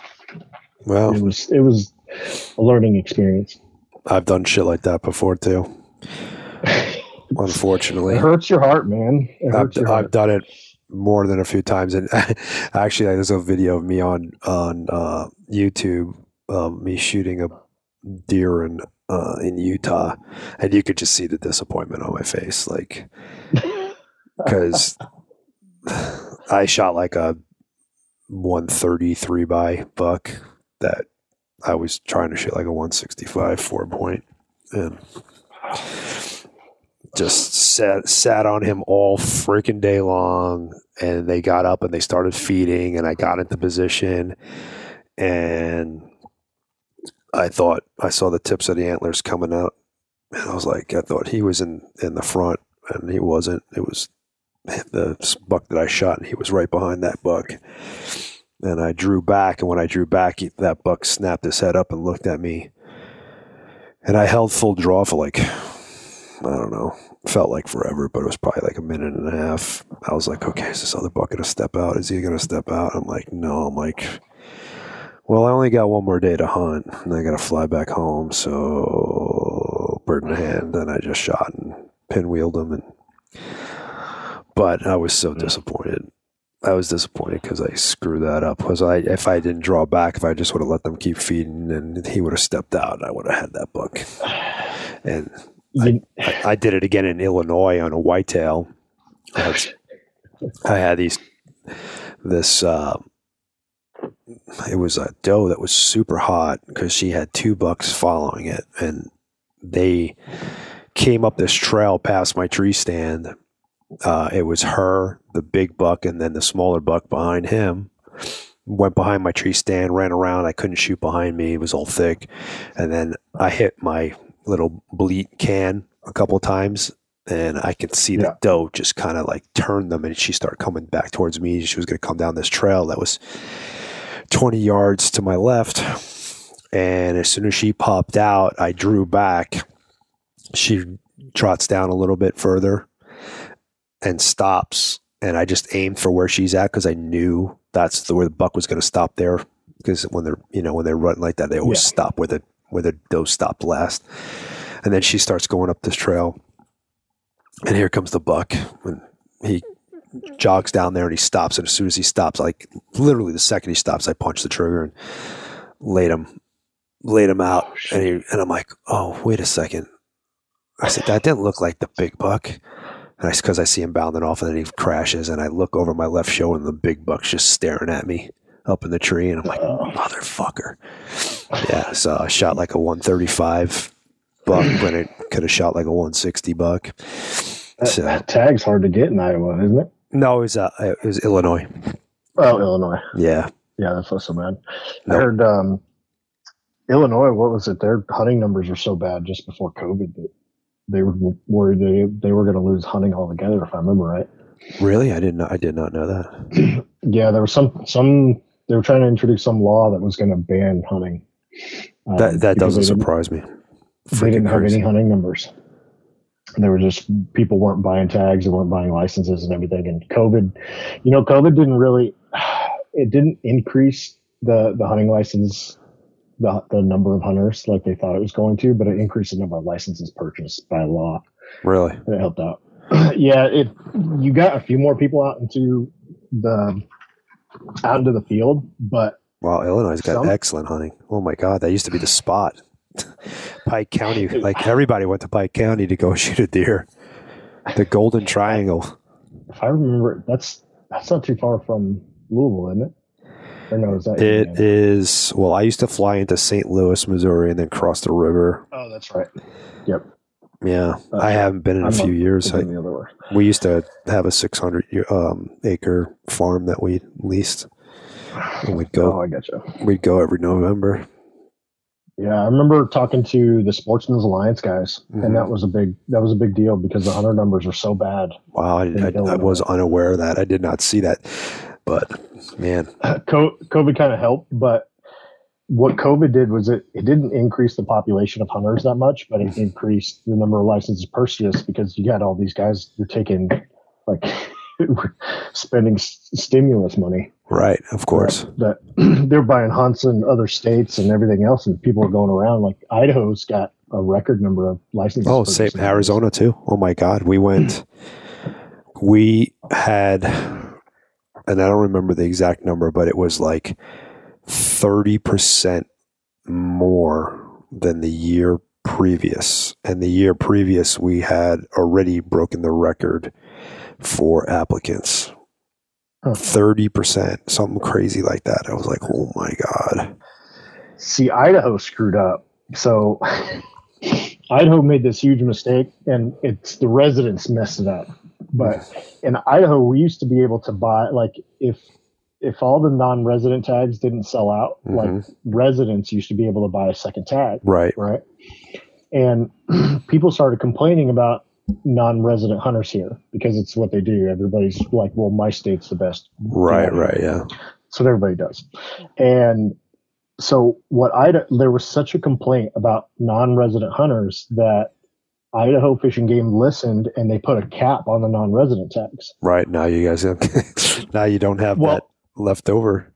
Well, it was it was a learning experience. I've done shit like that before too. Unfortunately, It hurts your heart, man. I've, your I've done it more than a few times, and actually, there's a video of me on on uh, YouTube, um, me shooting a deer in uh, in Utah, and you could just see the disappointment on my face, like because I shot like a 133 by buck that I was trying to shoot like a 165 four point. And just sat sat on him all freaking day long and they got up and they started feeding and I got into position and I thought I saw the tips of the antlers coming out and I was like I thought he was in in the front and he wasn't. It was the buck that I shot and he was right behind that buck. And I drew back and when I drew back that buck snapped his head up and looked at me. And I held full draw for like I don't know, felt like forever, but it was probably like a minute and a half. I was like, okay, is this other buck going to step out? Is he going to step out? I'm like, no. I'm like, well, I only got one more day to hunt, and I got to fly back home. So, bird in hand, and I just shot and pinwheeled him, and but I was so hmm. disappointed. I was disappointed because I screwed that up. Because I, if I didn't draw back, if I just would have let them keep feeding, and he would have stepped out, I would have had that buck. And I, I, did it again in Illinois on a whitetail. I had these this uh, it was a doe that was super hot because she had two bucks following it, and they came up this trail past my tree stand. Uh, it was her, the big buck, and then the smaller buck behind him. Went behind my tree stand, ran around. I couldn't shoot behind me; it was all thick. And then I hit my little bleat can a couple times and I could see yeah. the doe just kind of like turn them and she started coming back towards me. She was going to come down this trail that was 20 yards to my left. And as soon as she popped out, I drew back. She trots down a little bit further and stops. And I just aimed for where she's at because I knew that's the, where the buck was going to stop there. Because when they're, you know, when they're running like that, they always yeah. stop where the where the doe stopped last. And then she starts going up this trail. And here comes the buck. And he jogs down there and he stops. And as soon as he stops, like literally the second he stops, I punch the trigger and laid him, laid him out. Oh, and, he, and I'm like, oh, wait a second. I said, that didn't look like the big buck. And I, because I see him bounding off and then he crashes. And I look over my left shoulder and the big buck's just staring at me up in the tree. And I'm like, motherfucker. Yeah, so I shot like a 135 buck when it could have shot like a 160 buck. That, so, that tag's hard to get in Iowa, isn't it? No, it was, uh, it was Illinois. Oh, Illinois. Yeah. Yeah, that's not so bad. Nope. I heard um, Illinois, what was it? Their hunting numbers were so bad just before COVID that they were worried they, they were going to lose hunting altogether, if I remember right. Really? I didn't know, I did not know that. yeah, there was some, some they were trying to introduce some law that was going to ban hunting. Um, that that doesn't surprise me. Freaking they didn't have any hunting numbers. There were just people weren't buying tags, they weren't buying licenses and everything. And COVID, you know, COVID didn't really, it didn't increase the the hunting license, the the number of hunters like they thought it was going to, but it increased the number of licenses purchased by law. Really, and it helped out. yeah, it you got a few more people out into the out into the field. But wow, Illinois has got some, excellent hunting. Oh my God, that used to be the spot. Pike County, like everybody went to Pike County to go shoot a deer. The Golden Triangle. If I remember, that's that's not too far from Louisville, isn't it? Or no, is that it is. Well, I used to fly into St. Louis, Missouri, and then cross the river. Oh, that's right. Yep. Yeah, uh, I haven't been in I'm a few years. I, we used to have a 600 um, acre farm that we leased. And we'd go. Oh, I gotcha. We'd go every November. Yeah, I remember talking to the Sportsman's Alliance guys, mm-hmm. and that was a big that was a big deal because the hunter numbers are so bad. Wow, I, I, I was unaware of that. I did not see that, but man, COVID kind of helped, but what COVID did was it, it didn't increase the population of hunters that much, but it increased the number of licenses purchased because you had all these guys who are taking like spending s- stimulus money. Right, of course. That, that they're buying hunts in other states and everything else, and people are going around. Like Idaho's got a record number of licenses. Oh, same Arizona too. Oh my God, we went. we had, and I don't remember the exact number, but it was like 30% more than the year previous, and the year previous we had already broken the record for applicants. Thirty percent, something crazy like that. I was like, "Oh my god!" See, Idaho screwed up. So Idaho made this huge mistake, and it's the residents messed it up. But in Idaho, we used to be able to buy like if if all the non-resident tags didn't sell out, mm-hmm. like residents used to be able to buy a second tag, Right, right? And people started complaining about non-resident hunters here because it's what they do. Everybody's like, "Well, my state's the best." right, Yeah. right. Yeah, So everybody does. And so what I there was such a complaint about non-resident hunters that Idaho Fish and Game listened and they put a cap on the non-resident tags. right. Now you guys, have now you don't have Well- that left over.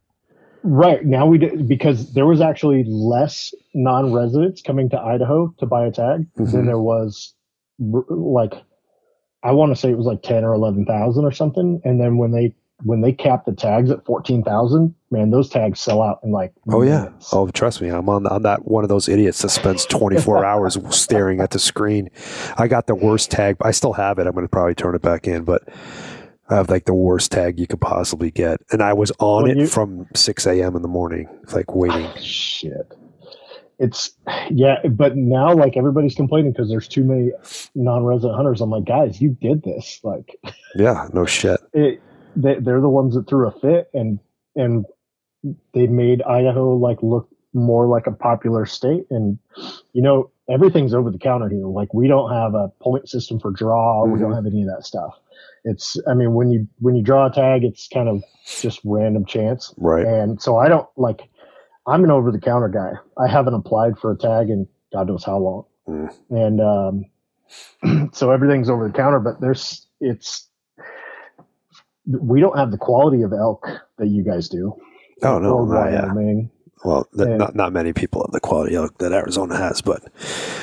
Right now we did because there was actually less non-residents coming to Idaho to buy a tag than Mhm. there was like I want to say it was like 10 or 11,000 or something and then when they when they capped the tags at 14,000 man those tags sell out in like Oh yeah. Oh, trust me, I'm on. I'm that one of those idiots that spends 24 hours staring at the screen. I got the worst tag. I still have it. I'm going to probably turn it back in, but I have like the worst tag you could possibly get, and I was on When it you- from 6 a.m. in the morning, like waiting. Ah, shit. It's yeah, but now like everybody's complaining because there's too many non-resident hunters. I'm like, guys, you did this. Like, Yeah, no shit. it, they, they're the ones that threw a fit, and and they made Idaho like look more like a popular state. And you know, everything's over the counter here. Like, we don't have a point system for draw. We don't mm-hmm. have any of that stuff. It's, I mean, when you when you draw a tag, it's kind of just random chance. Right. And so I don't like, I'm an over the counter guy. I haven't applied for a tag in God knows how long. Mm. And um, so everything's over the counter, but there's, it's, we don't have the quality of elk that you guys do. Oh no, not, yeah. Well, th- And- not not many people have the quality elk that Arizona has, but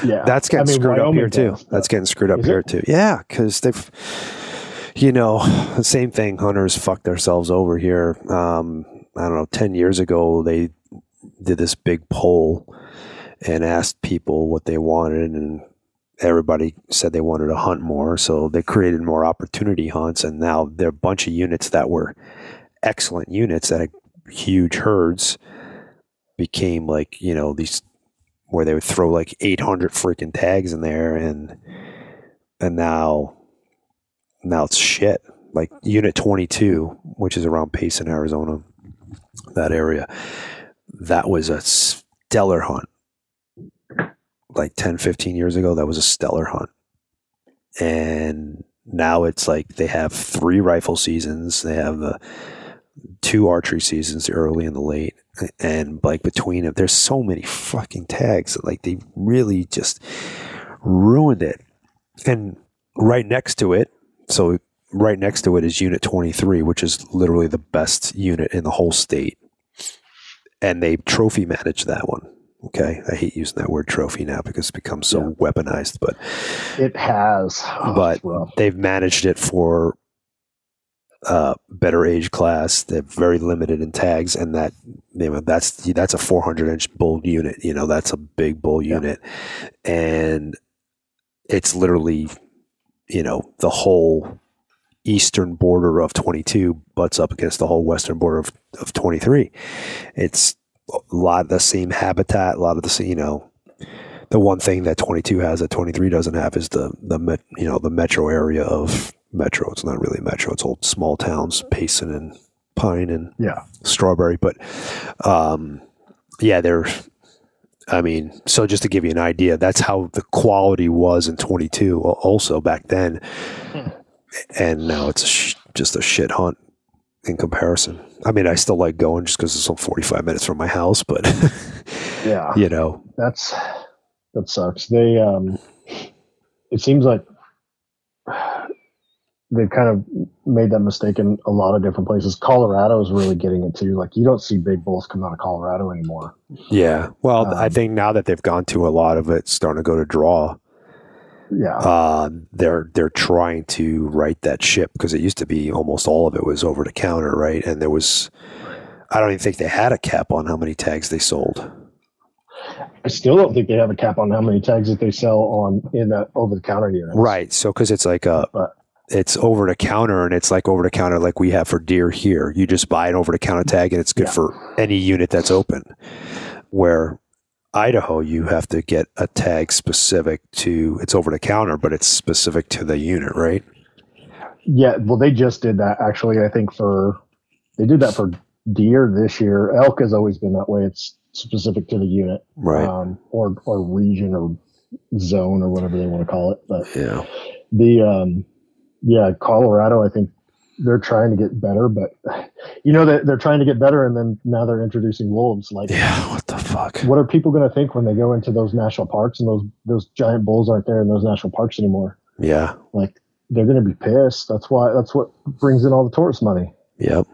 Yeah. that's getting I mean, screwed up Wyoming here too. does, That's getting screwed up here it? too. Yeah, because they've, you know, the same thing. Hunters fucked themselves over here. Um, I don't know. Ten years ago, they did this big poll and asked people what they wanted, and everybody said they wanted to hunt more. So they created more opportunity hunts, and now there are a bunch of units that were excellent units that had huge herds became like you know these where they would throw like 800 freaking tags in there and and now now it's shit like unit 22 which is around Payson Arizona that area that was a stellar hunt. Like 10 15 years ago that was a stellar hunt. And now it's like they have three rifle seasons. They have the two archery seasons the early and the late. And like between it there's so many fucking tags that like they really just ruined it. And right next to it so right next to it is unit 23 which is literally the best unit in the whole state and they trophy manage that one okay i hate using that word trophy now because it's become so weaponized but It has. Oh, But- they've managed it for uh, better age class. They're very limited in tags, and that you know that's that's a 400 inch bull unit. You know that's a big bull Yeah. unit, and it's literally you know the whole eastern border of 22 butts up against the whole western border of, of 23. It's a lot of the same habitat, a lot of the same, you know. The one thing that 22 has that 23 doesn't have is the the met, you know the metro area of metro. It's not really metro. It's old small towns, Payson and Pine and Yeah. Strawberry. But um, yeah, they're. I mean, so just to give you an idea, that's how the quality was in 22. Also back then, and now it's a sh- just a shit hunt in comparison. I mean, I still like going just because it's only 45 minutes from my house, but Yeah. you know, That's that sucks. They um it seems like they've kind of made that mistake in a lot of different places. Colorado is really getting it too. Like you don't see big bulls come out of Colorado anymore. yeah. Well, I Um, think now that they've gone to a lot of it, starting to go to draw. Yeah. uh, they're they're trying to right that ship because it used to be almost all of it was over the counter, right? And there was, I don't even think they had a cap on how many tags they sold. I still don't think they have a cap on how many tags that they sell on in that over the counter units. Right. So because it's like a But it's over the counter and it's like over the counter like we have for deer here. You just buy an over the counter tag and it's good Yeah. for any unit that's open. Where Idaho, you have to get a tag specific to it's over the counter, but it's specific to the unit, right? yeah, well, they just did that actually. I think for they did that for deer this year. Elk has always been that way. It's specific to the unit, Right. um, or or region or zone or whatever they want to call it. But yeah. the um, yeah, Colorado, I think they're trying to get better, but you know that they're trying to get better, and then now they're introducing wolves. Like, Yeah. What the fuck? what are people going to think when they go into those national parks and those those giant bulls aren't there in those national parks anymore? Yeah. Like, they're going to be pissed. That's why. That's what brings in all the tourist money. Yep.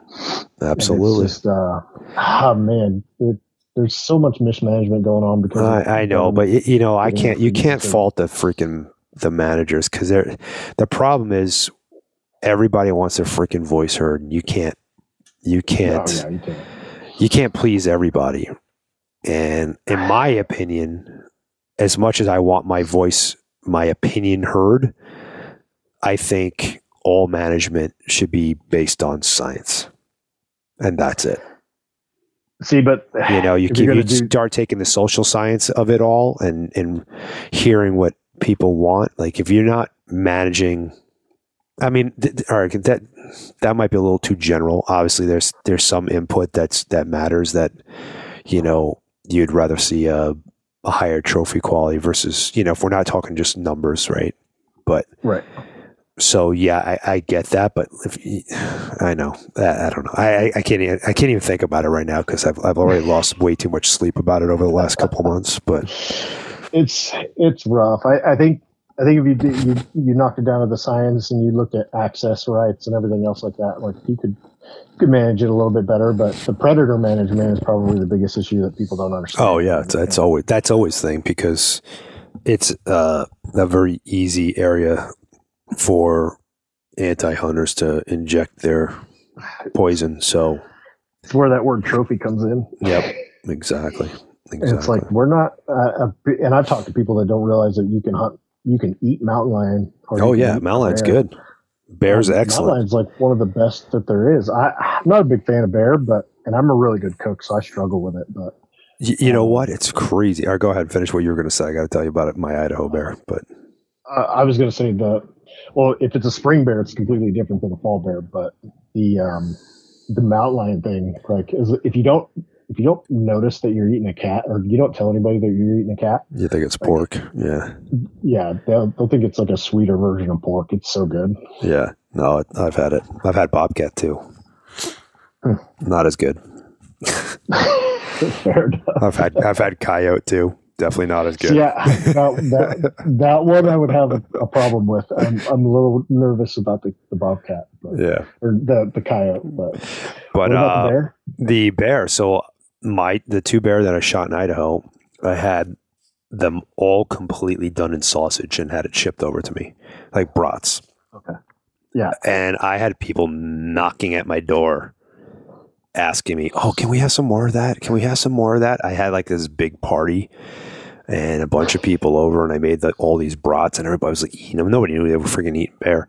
Absolutely. It's just, uh, ah, man, it, there's so much mismanagement going on because I, I know, but you know, I can't. You can't fault the freaking the managers because they're the problem is everybody wants their freaking voice heard. and You can't. You Oh, can't. yeah, you can't. You can't please everybody. And in my opinion, as much as I want my voice, my opinion heard, I think all management should be based on science, and that's it. See, but you know you, you're you do- start taking the social science of it all and and hearing what people want like if you're not managing i mean th- th- all right that that might be a little too general obviously there's there's some input that's that matters that you know you'd rather see a, a higher trophy quality versus you know if we're not talking just numbers right but right. so yeah, I, I get that, but if you, I know, I, I don't know, I, I- I can't even, I can't even think about it right now because I've I've already lost way too much sleep about it over the last couple months. But it's it's rough. I, I think I think if you did, you you knocked it down to the science and you looked at access rights and everything else like that, like you could you could manage it a little bit better. But the predator management is probably the biggest issue that people don't understand. oh yeah, it's, it's always that's always the thing because it's uh, a very easy area for anti hunters to inject their poison. So it's where that word trophy comes in. yep, exactly, exactly. it's like we're not. Uh, a, and I've talked to people that don't realize that you can hunt, you can eat mountain lion. Or oh yeah, mountain lion's bear. good. Bear's Um, excellent. Mountain lion's like one of the best that there is. I, I'm not a big fan of bear, but and I'm a really good cook, so I struggle with it. But Y- you know Um, what? It's crazy. All right, go ahead and finish what you were going to say. I got to tell you about it, my Idaho bear. But uh, I was going to say the well, if it's a spring bear, it's completely different than a fall bear. But the um, the mountain lion thing, like, is if you don't if you don't notice that you're eating a cat, or you don't tell anybody that you're eating a cat, you think it's pork? Yeah, yeah, they'll, they'll think it's like a sweeter version of pork. It's so good. yeah. No, I've had it. I've had bobcat too. Hmm. Not as good. Fair enough. I've had I've had coyote too. Definitely not as good. Yeah, that, that, that one I would have a, a problem with. I'm, I'm a little nervous about the, the bobcat, but, Yeah. or the the coyote. But, But uh, the bear? the bear. So my the two bear that I shot in Idaho, I had them all completely done in sausage and had it shipped over to me, like brats. Okay. Yeah. And I had people knocking at my door asking me, "Oh, can we have some more of that? Can we have some more of that?" I had like this big party and a bunch of people over, and I made like all these brats, and everybody was like eating them. Nobody knew they were freaking eating bear.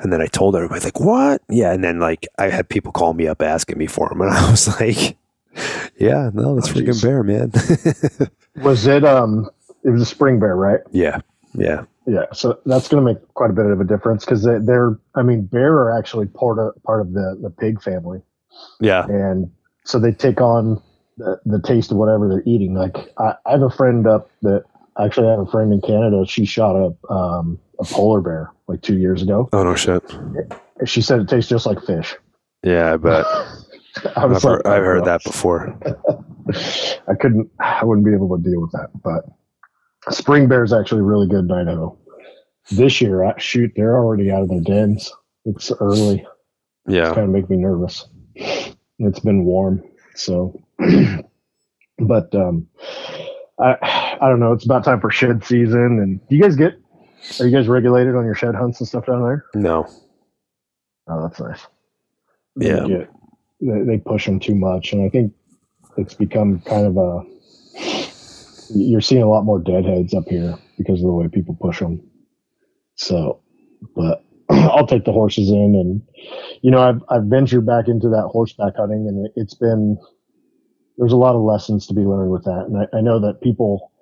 And then I told everybody, like, "What?" Yeah, and then like I had people call me up asking me for them, and I was like, "Yeah, no, that's Oh, freaking jeez. bear, man." Was it um? It was a spring bear, right? yeah, yeah, Yeah. So that's going to make quite a bit of a difference because they, they're. I mean, bear are actually part of part of the the pig family, yeah, and so they take on the, the taste of whatever they're eating. Like I, I have a friend up that actually I have a friend in Canada. She shot a um a polar bear like two years ago. Oh no, shit. She said it tastes just like fish. Yeah, I bet. I heard, like, I've heard "Oh, that before. I couldn't, I wouldn't be able to deal with that. But spring bear is actually really good in Idaho. This year, uh, shoot, they're already out of their dens. It's early. Yeah, It's kind of make me nervous. It's been warm, so. but um, I, I don't know. It's about time for shed season, and do you guys get? Are you guys regulated on your shed hunts and stuff down there? no, Oh, that's nice. Yeah, get- they, push them too much, and I think it's become kind of a you're seeing a lot more deadheads up here because of the way people push them. So, but I'll take the horses in, and you know, I've I've ventured back into that horseback hunting, and it, has been there's a lot of lessons to be learned with that, and I, I know that people.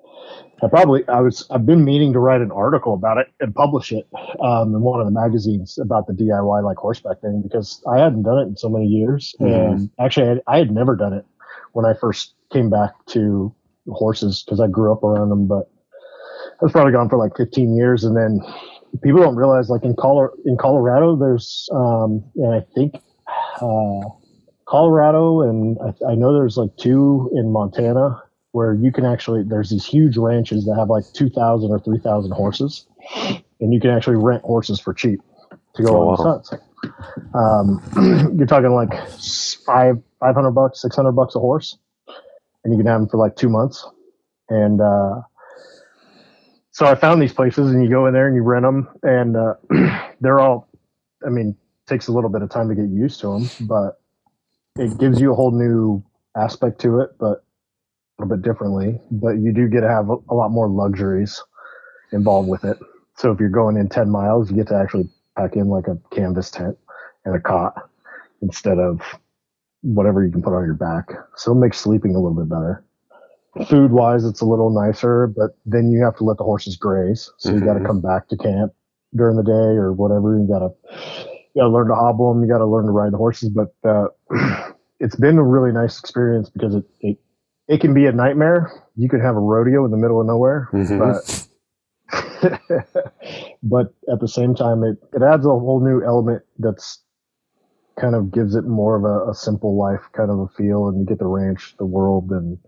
I probably I was I've been meaning to write an article about it and publish it um, in one of the magazines about the DIY like horseback thing because I hadn't done it in so many years, mm-hmm. and actually I, I had never done it when I first came back to horses because I grew up around them, but I was probably gone for like 15 years, and then people don't realize like in Colorado, in Colorado, there's um, and I think uh, Colorado and I, I know there's like two in Montana where you can actually there's these huge ranches that have like 2,000 or 3,000 horses, and you can actually rent horses for cheap to go oh, on wow. hunts. Um, you're talking like five 500 bucks, 600 bucks a horse, and you can have them for like two months. And uh, so I found these places, and you go in there and you rent them, and uh, they're all. I mean, takes a little bit of time to get used to them, but it gives you a whole new aspect to it, but little bit differently. But you do get to have a, a lot more luxuries involved with it. So if you're going in 10 miles, you get to actually pack in like a canvas tent and a cot instead of whatever you can put on your back. So it makes sleeping a little bit better. Food wise, it's a little nicer, but then you have to let the horses graze. So mm-hmm. you got to come back to camp during the day or whatever. You got to you got to learn to hobble them. You got to learn to ride the horses. But uh, it's been a really nice experience because it, it it can be a nightmare. You could have a rodeo in the middle of nowhere, mm-hmm. but but at the same time, it, it adds a whole new element that's kind of gives it more of a, a, simple life kind of a feel, and you get the ranch, the world, and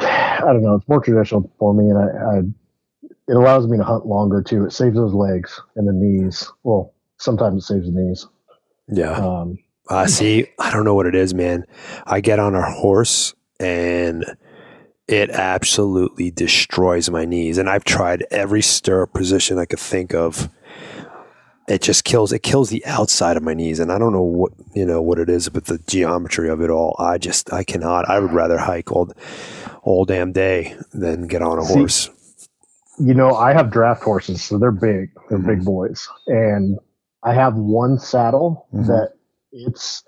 I don't know. It's more traditional for me, and I, I it allows me to hunt longer too. It saves those legs and the knees. Well, sometimes it saves the knees. Yeah. Um, uh, see, I don't know what it is, man. I get on a horse and it absolutely destroys my knees. And I've tried every stirrup position I could think of it just kills it kills the outside of my knees and i don't know what you know what it is but the geometry of it all i just i cannot i would rather hike all all damn day than get on a See, horse you know i have draft horses so they're big they're mm-hmm. big boys and i have one saddle mm-hmm. that it's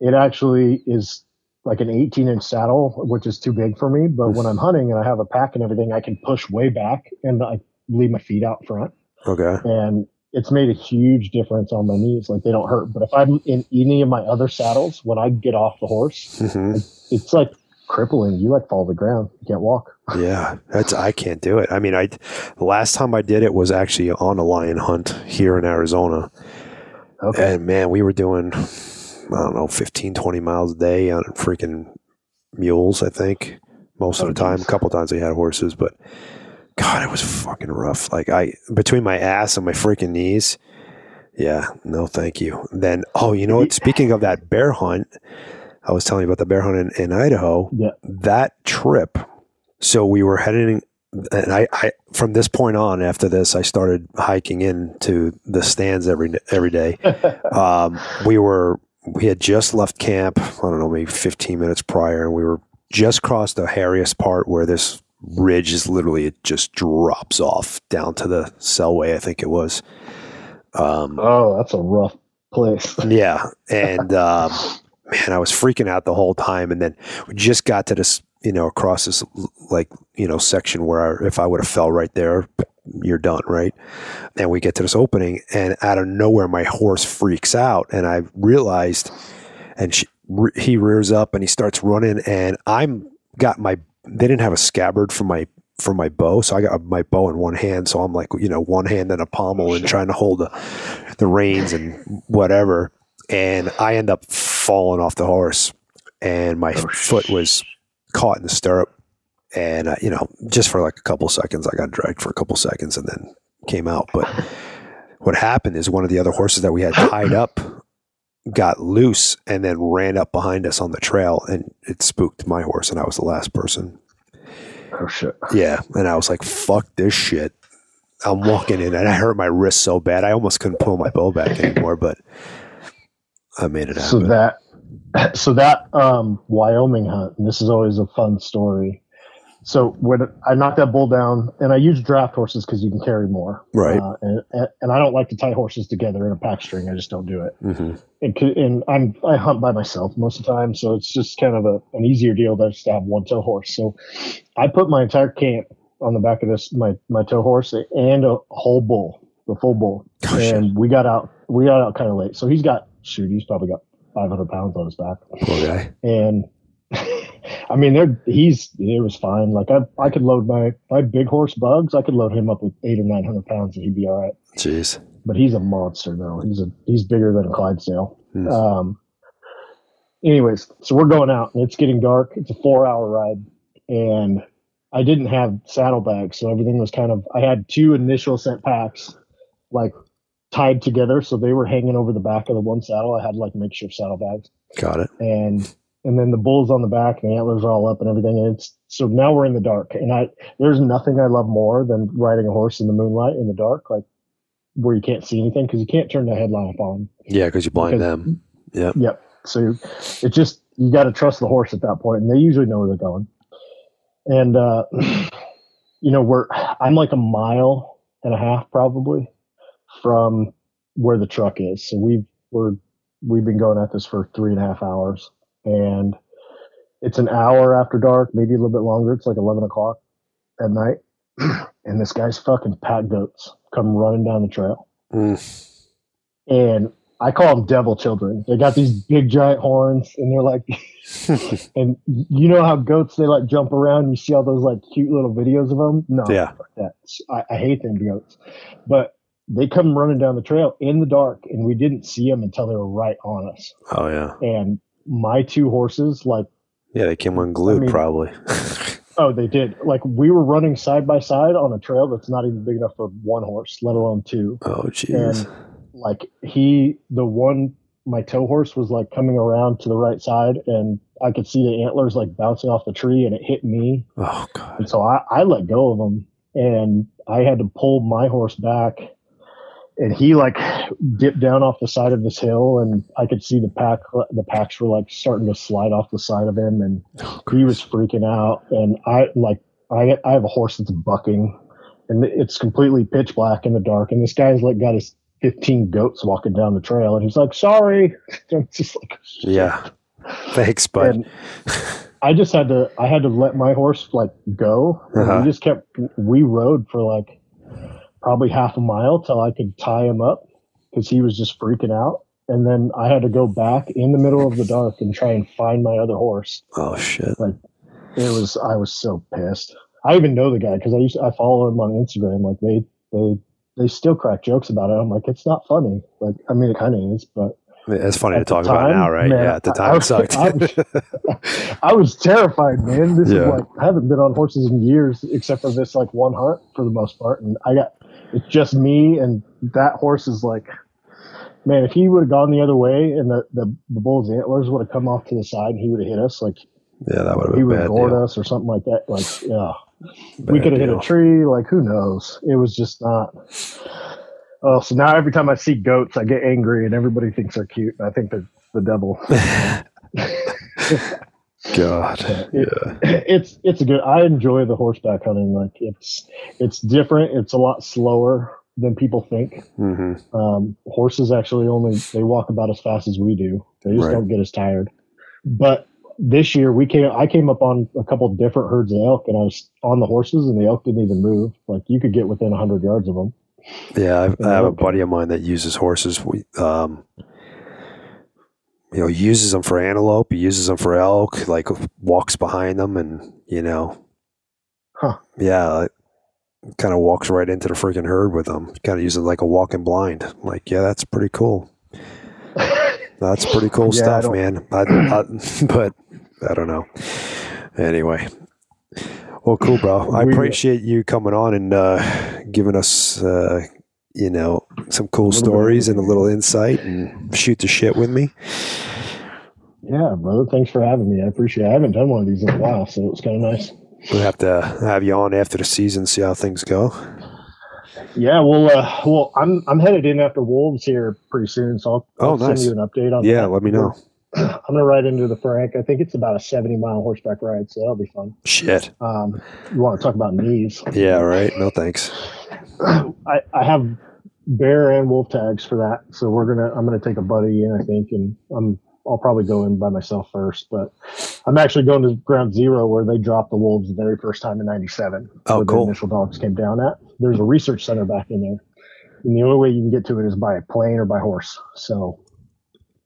it actually is like an 18 inch saddle which is too big for me but when i'm hunting and i have a pack and everything i can push way back and i leave my feet out front okay and it's made a huge difference on my knees. Like they don't hurt. But if I'm in any of my other saddles, when I get off the horse, mm-hmm. it's like crippling. You like fall to the ground. You can't walk. Yeah, that's I can't do it. I mean, I the last time I did it was actually on a lion hunt here in Arizona. Okay. And man, we were doing I don't know 15 20 miles a day on freaking mules, I think. Most oh, of the time, geez. a couple times we had horses, but God, it was fucking rough. Like I between my ass and my freaking knees. Yeah, no, thank you. Then, oh, you know what? Speaking of that bear hunt, I was telling you about the bear hunt in, in Idaho. Yeah. That trip. So we were heading, and I, I, from this point on, after this, I started hiking into the stands every every day. um, we were, we had just left camp. I don't know, maybe 15 minutes prior, and we were just crossed the hairiest part where this ridge is literally it just drops off down to the Selway, I think it was. Um, oh, that's a rough place. yeah, and um, man, I was freaking out the whole time, and then we just got to this, you know, across this like you know section where I, if I would have fell right there, you're done, right? And we get to this opening, and out of nowhere, my horse freaks out, and I realized, and she, he rears up and he starts running, and I'm got my they didn't have a scabbard for my for my bow, so I got my bow in one hand. So I'm like, you know, one hand and a pommel and trying to hold the the reins and whatever. And I end up falling off the horse, and my oh, foot was caught in the stirrup. And uh, you know, just for like a couple seconds, I got dragged for a couple seconds and then came out. But what happened is one of the other horses that we had tied up got loose and then ran up behind us on the trail and it spooked my horse and I was the last person. Oh shit. Yeah. And I was like, fuck this shit. I'm walking in and I hurt my wrist so bad I almost couldn't pull my bow back anymore, but I made it happen. So that so that um, Wyoming hunt, and this is always a fun story. So when I knock that bull down, and I use draft horses because you can carry more, Right. Uh, and, and I don't like to tie horses together in a pack string. I just don't do it. hmm And, and I'm I hunt by myself most of the time, so it's just kind of a, an easier deal than just to have one tow horse. So I put my entire camp on the back of this my my tow horse and a whole bull, the full bull, Oh, shit. and we got out we got out kind of late. So he's got shoot, he's probably got 500 pounds on his back, Poor guy. and I mean, they're he's it was fine. Like I I could load my my big horse bugs, I could load him up with eight or nine hundred pounds and he'd be all right. Jeez. But he's a monster though. He's a he's bigger than a Clydesdale. Hmm. Um. Anyways, so we're going out and it's getting dark. It's a four hour ride, and I didn't have saddlebags, so everything was kind of. I had two initial scent packs, like tied together, so they were hanging over the back of the one saddle. I had like makeshift saddlebags Got it. and and then the bulls on the back and the antlers are all up and everything. And it's so now we're in the dark. And i there's nothing i love more than riding a horse in the moonlight in the dark like where you can't see anything because you can't turn the headlamp on. Yeah, because you blind Because- them. Yep. yep. So it just you got to trust the horse at that point and they usually know where they're going. And uh you know we're i'm like a mile and a half probably from where the truck is. So we've we're we've been going at this for three and a half hours and it's an hour after dark maybe a little bit longer it's like 11 o'clock at night and this guy's fucking pack goats come running down the trail Mm. and I call them devil children. They got these big giant horns, and they're like, and you know how goats they like jump around. You see all those like cute little videos of them. No, Yeah. fuck that. I, I hate them goats, but they come running down the trail in the dark, and we didn't see them until they were right on us. Oh yeah. And my two horses, like, Yeah, they came unglued I mean- probably. oh, they did. Like we were running side by side on a trail that's not even big enough for one horse, let alone two. oh jeez. and like he the one my tow horse was like coming around to the right side and i could see the antlers like bouncing off the tree and it hit me Oh god. and so i, I let go of him and i had to pull my horse back and he like dipped down off the side of this hill and i could see the pack the packs were like starting to slide off the side of him and he was freaking out and i like i i have a horse that's bucking and it's completely pitch black in the dark and this guy's like got his 15 goats walking down the trail and he's like sorry i'm just like Yeah. Thanks, bud. I just had to I had to let my horse like go. Uh-huh. We just kept we rode for like probably half a mile till I could tie him up because he was just freaking out. And then I had to go back in the middle of the dark and try and find my other horse. oh shit. Like it was I was so pissed. I even know the guy because I used to, I follow him on Instagram. Like they they they still crack jokes about it. I'm like it's not funny. Like I mean it kind of is, but It's funny to At talk about time, now, right? man, yeah, at the time I it sucked. I was- I was terrified, man. This Yeah. is like I haven't been on horses in years, except for this like one hunt for the most part, and I got it's just me and that horse is like, man. If he would have gone the other way and the, the the bull's antlers would have come off to the side, and he would have hit us like yeah, that would have he would have bad gored deal. us or something like that. Like yeah, we could have hit a tree. Like who knows? It was just not. Oh, so now every time I see goats, I get angry, and everybody thinks they're cute. And I think they're the devil. God. It- Yeah. it's it's a good. I enjoy the horseback hunting. Like it's it's different. It's a lot slower than people think. hmm Um, horses actually only they walk about as fast as we do. They just Right. don't get as tired. But this year we came. I came up on a couple different herds of elk, and I was on the horses, and the elk didn't even move. Like you could get within hundred yards of them. Yeah, I've, I have a buddy of mine that uses horses. We, um, you know, he uses them for antelope. He uses them for elk. Like walks behind them, and you know, Huh. yeah, kind of walks right into the freaking herd with them. Kind of uses like a walking blind. Like, yeah, that's pretty cool. That's pretty cool Yeah, stuff, don't- man. I, I, but I don't know. Anyway, well, cool, bro. I appreciate you coming on and uh, giving us, uh, you know, some cool little bit of stories and a little insight and shoot the shit with me. Yeah, brother. Thanks for having me. I appreciate. it. I haven't done one of these in a while, so it was kind of nice. We'll have to have you on after the season, see how things go. Yeah, well, uh, well, I'm I'm headed in after Wolves here pretty soon, so I'll, Oh, I'll nice. send you an update on. Yeah, that. let me know. I'm gonna ride into the Frank. I think it's about a 70 mile horseback ride, so that'll be fun. Shit. Um, you want to talk about knees? Yeah, right. No thanks. I, I have bear and wolf tags for that, so we're gonna. I'm gonna take a buddy in, I think, and I'm. I'll probably go in by myself first, but I'm actually going to Ground Zero where they dropped the wolves the very first time in '97. Oh, cool. The initial dogs came down at. There's a research center back in there, and the only way you can get to it is by plane or by horse. So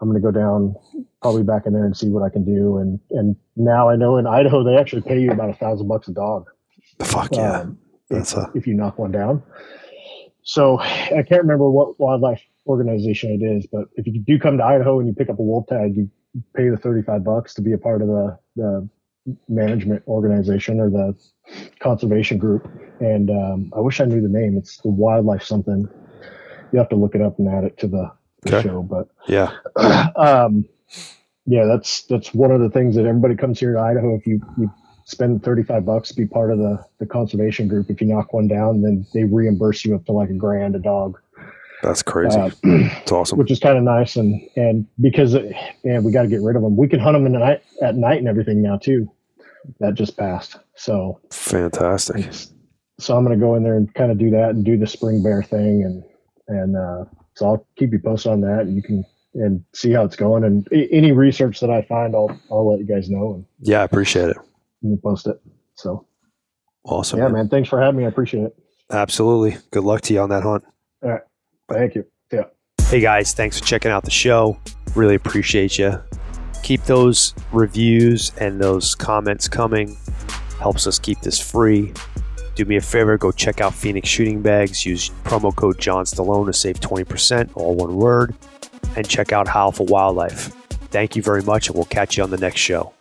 I'm going to go down probably back in there and see what I can do. And and now I know in Idaho they actually pay you about a thousand bucks a dog. Fuck yeah. um, That's a if you knock one down. So I can't remember what wildlife organization it is, but if you do come to Idaho and you pick up a wolf tag, you pay the 35 bucks to be a part of the, the management organization or the conservation group. And um, I wish I knew the name. It's the wildlife something. You have to look it up and add it to the, the Okay. show. But yeah. um, yeah, that's that's one of the things that everybody comes here to Idaho. If you, you spend thirty five bucks be part of the the conservation group, if you knock one down, then they reimburse you up to like a grand a dog, That's crazy. uh, It's awesome. which is kind of nice. And and because it, man, we got to get rid of them. We can hunt them in the night at night and everything now too. That just passed. So Fantastic. so I'm gonna go in there and kind of do that and do the spring bear thing and and uh, so I'll keep you posted on that and you can and see how it's going and any research that I find I'll I'll let you guys know and Yeah, I appreciate it. You can post it. So Awesome. yeah, man, thanks for having me. I appreciate it. Absolutely. Good luck to you on that hunt. All right. Thank you. Yeah. Hey guys, thanks for checking out the show. Really appreciate you. Keep those reviews and those comments coming. Helps us keep this free. Do me a favor, go check out Phoenix Shooting Bags. Use promo code John Stallone to save 20%, all one word. And check out Howl for Wildlife. Thank you very much, and we'll catch you on the next show.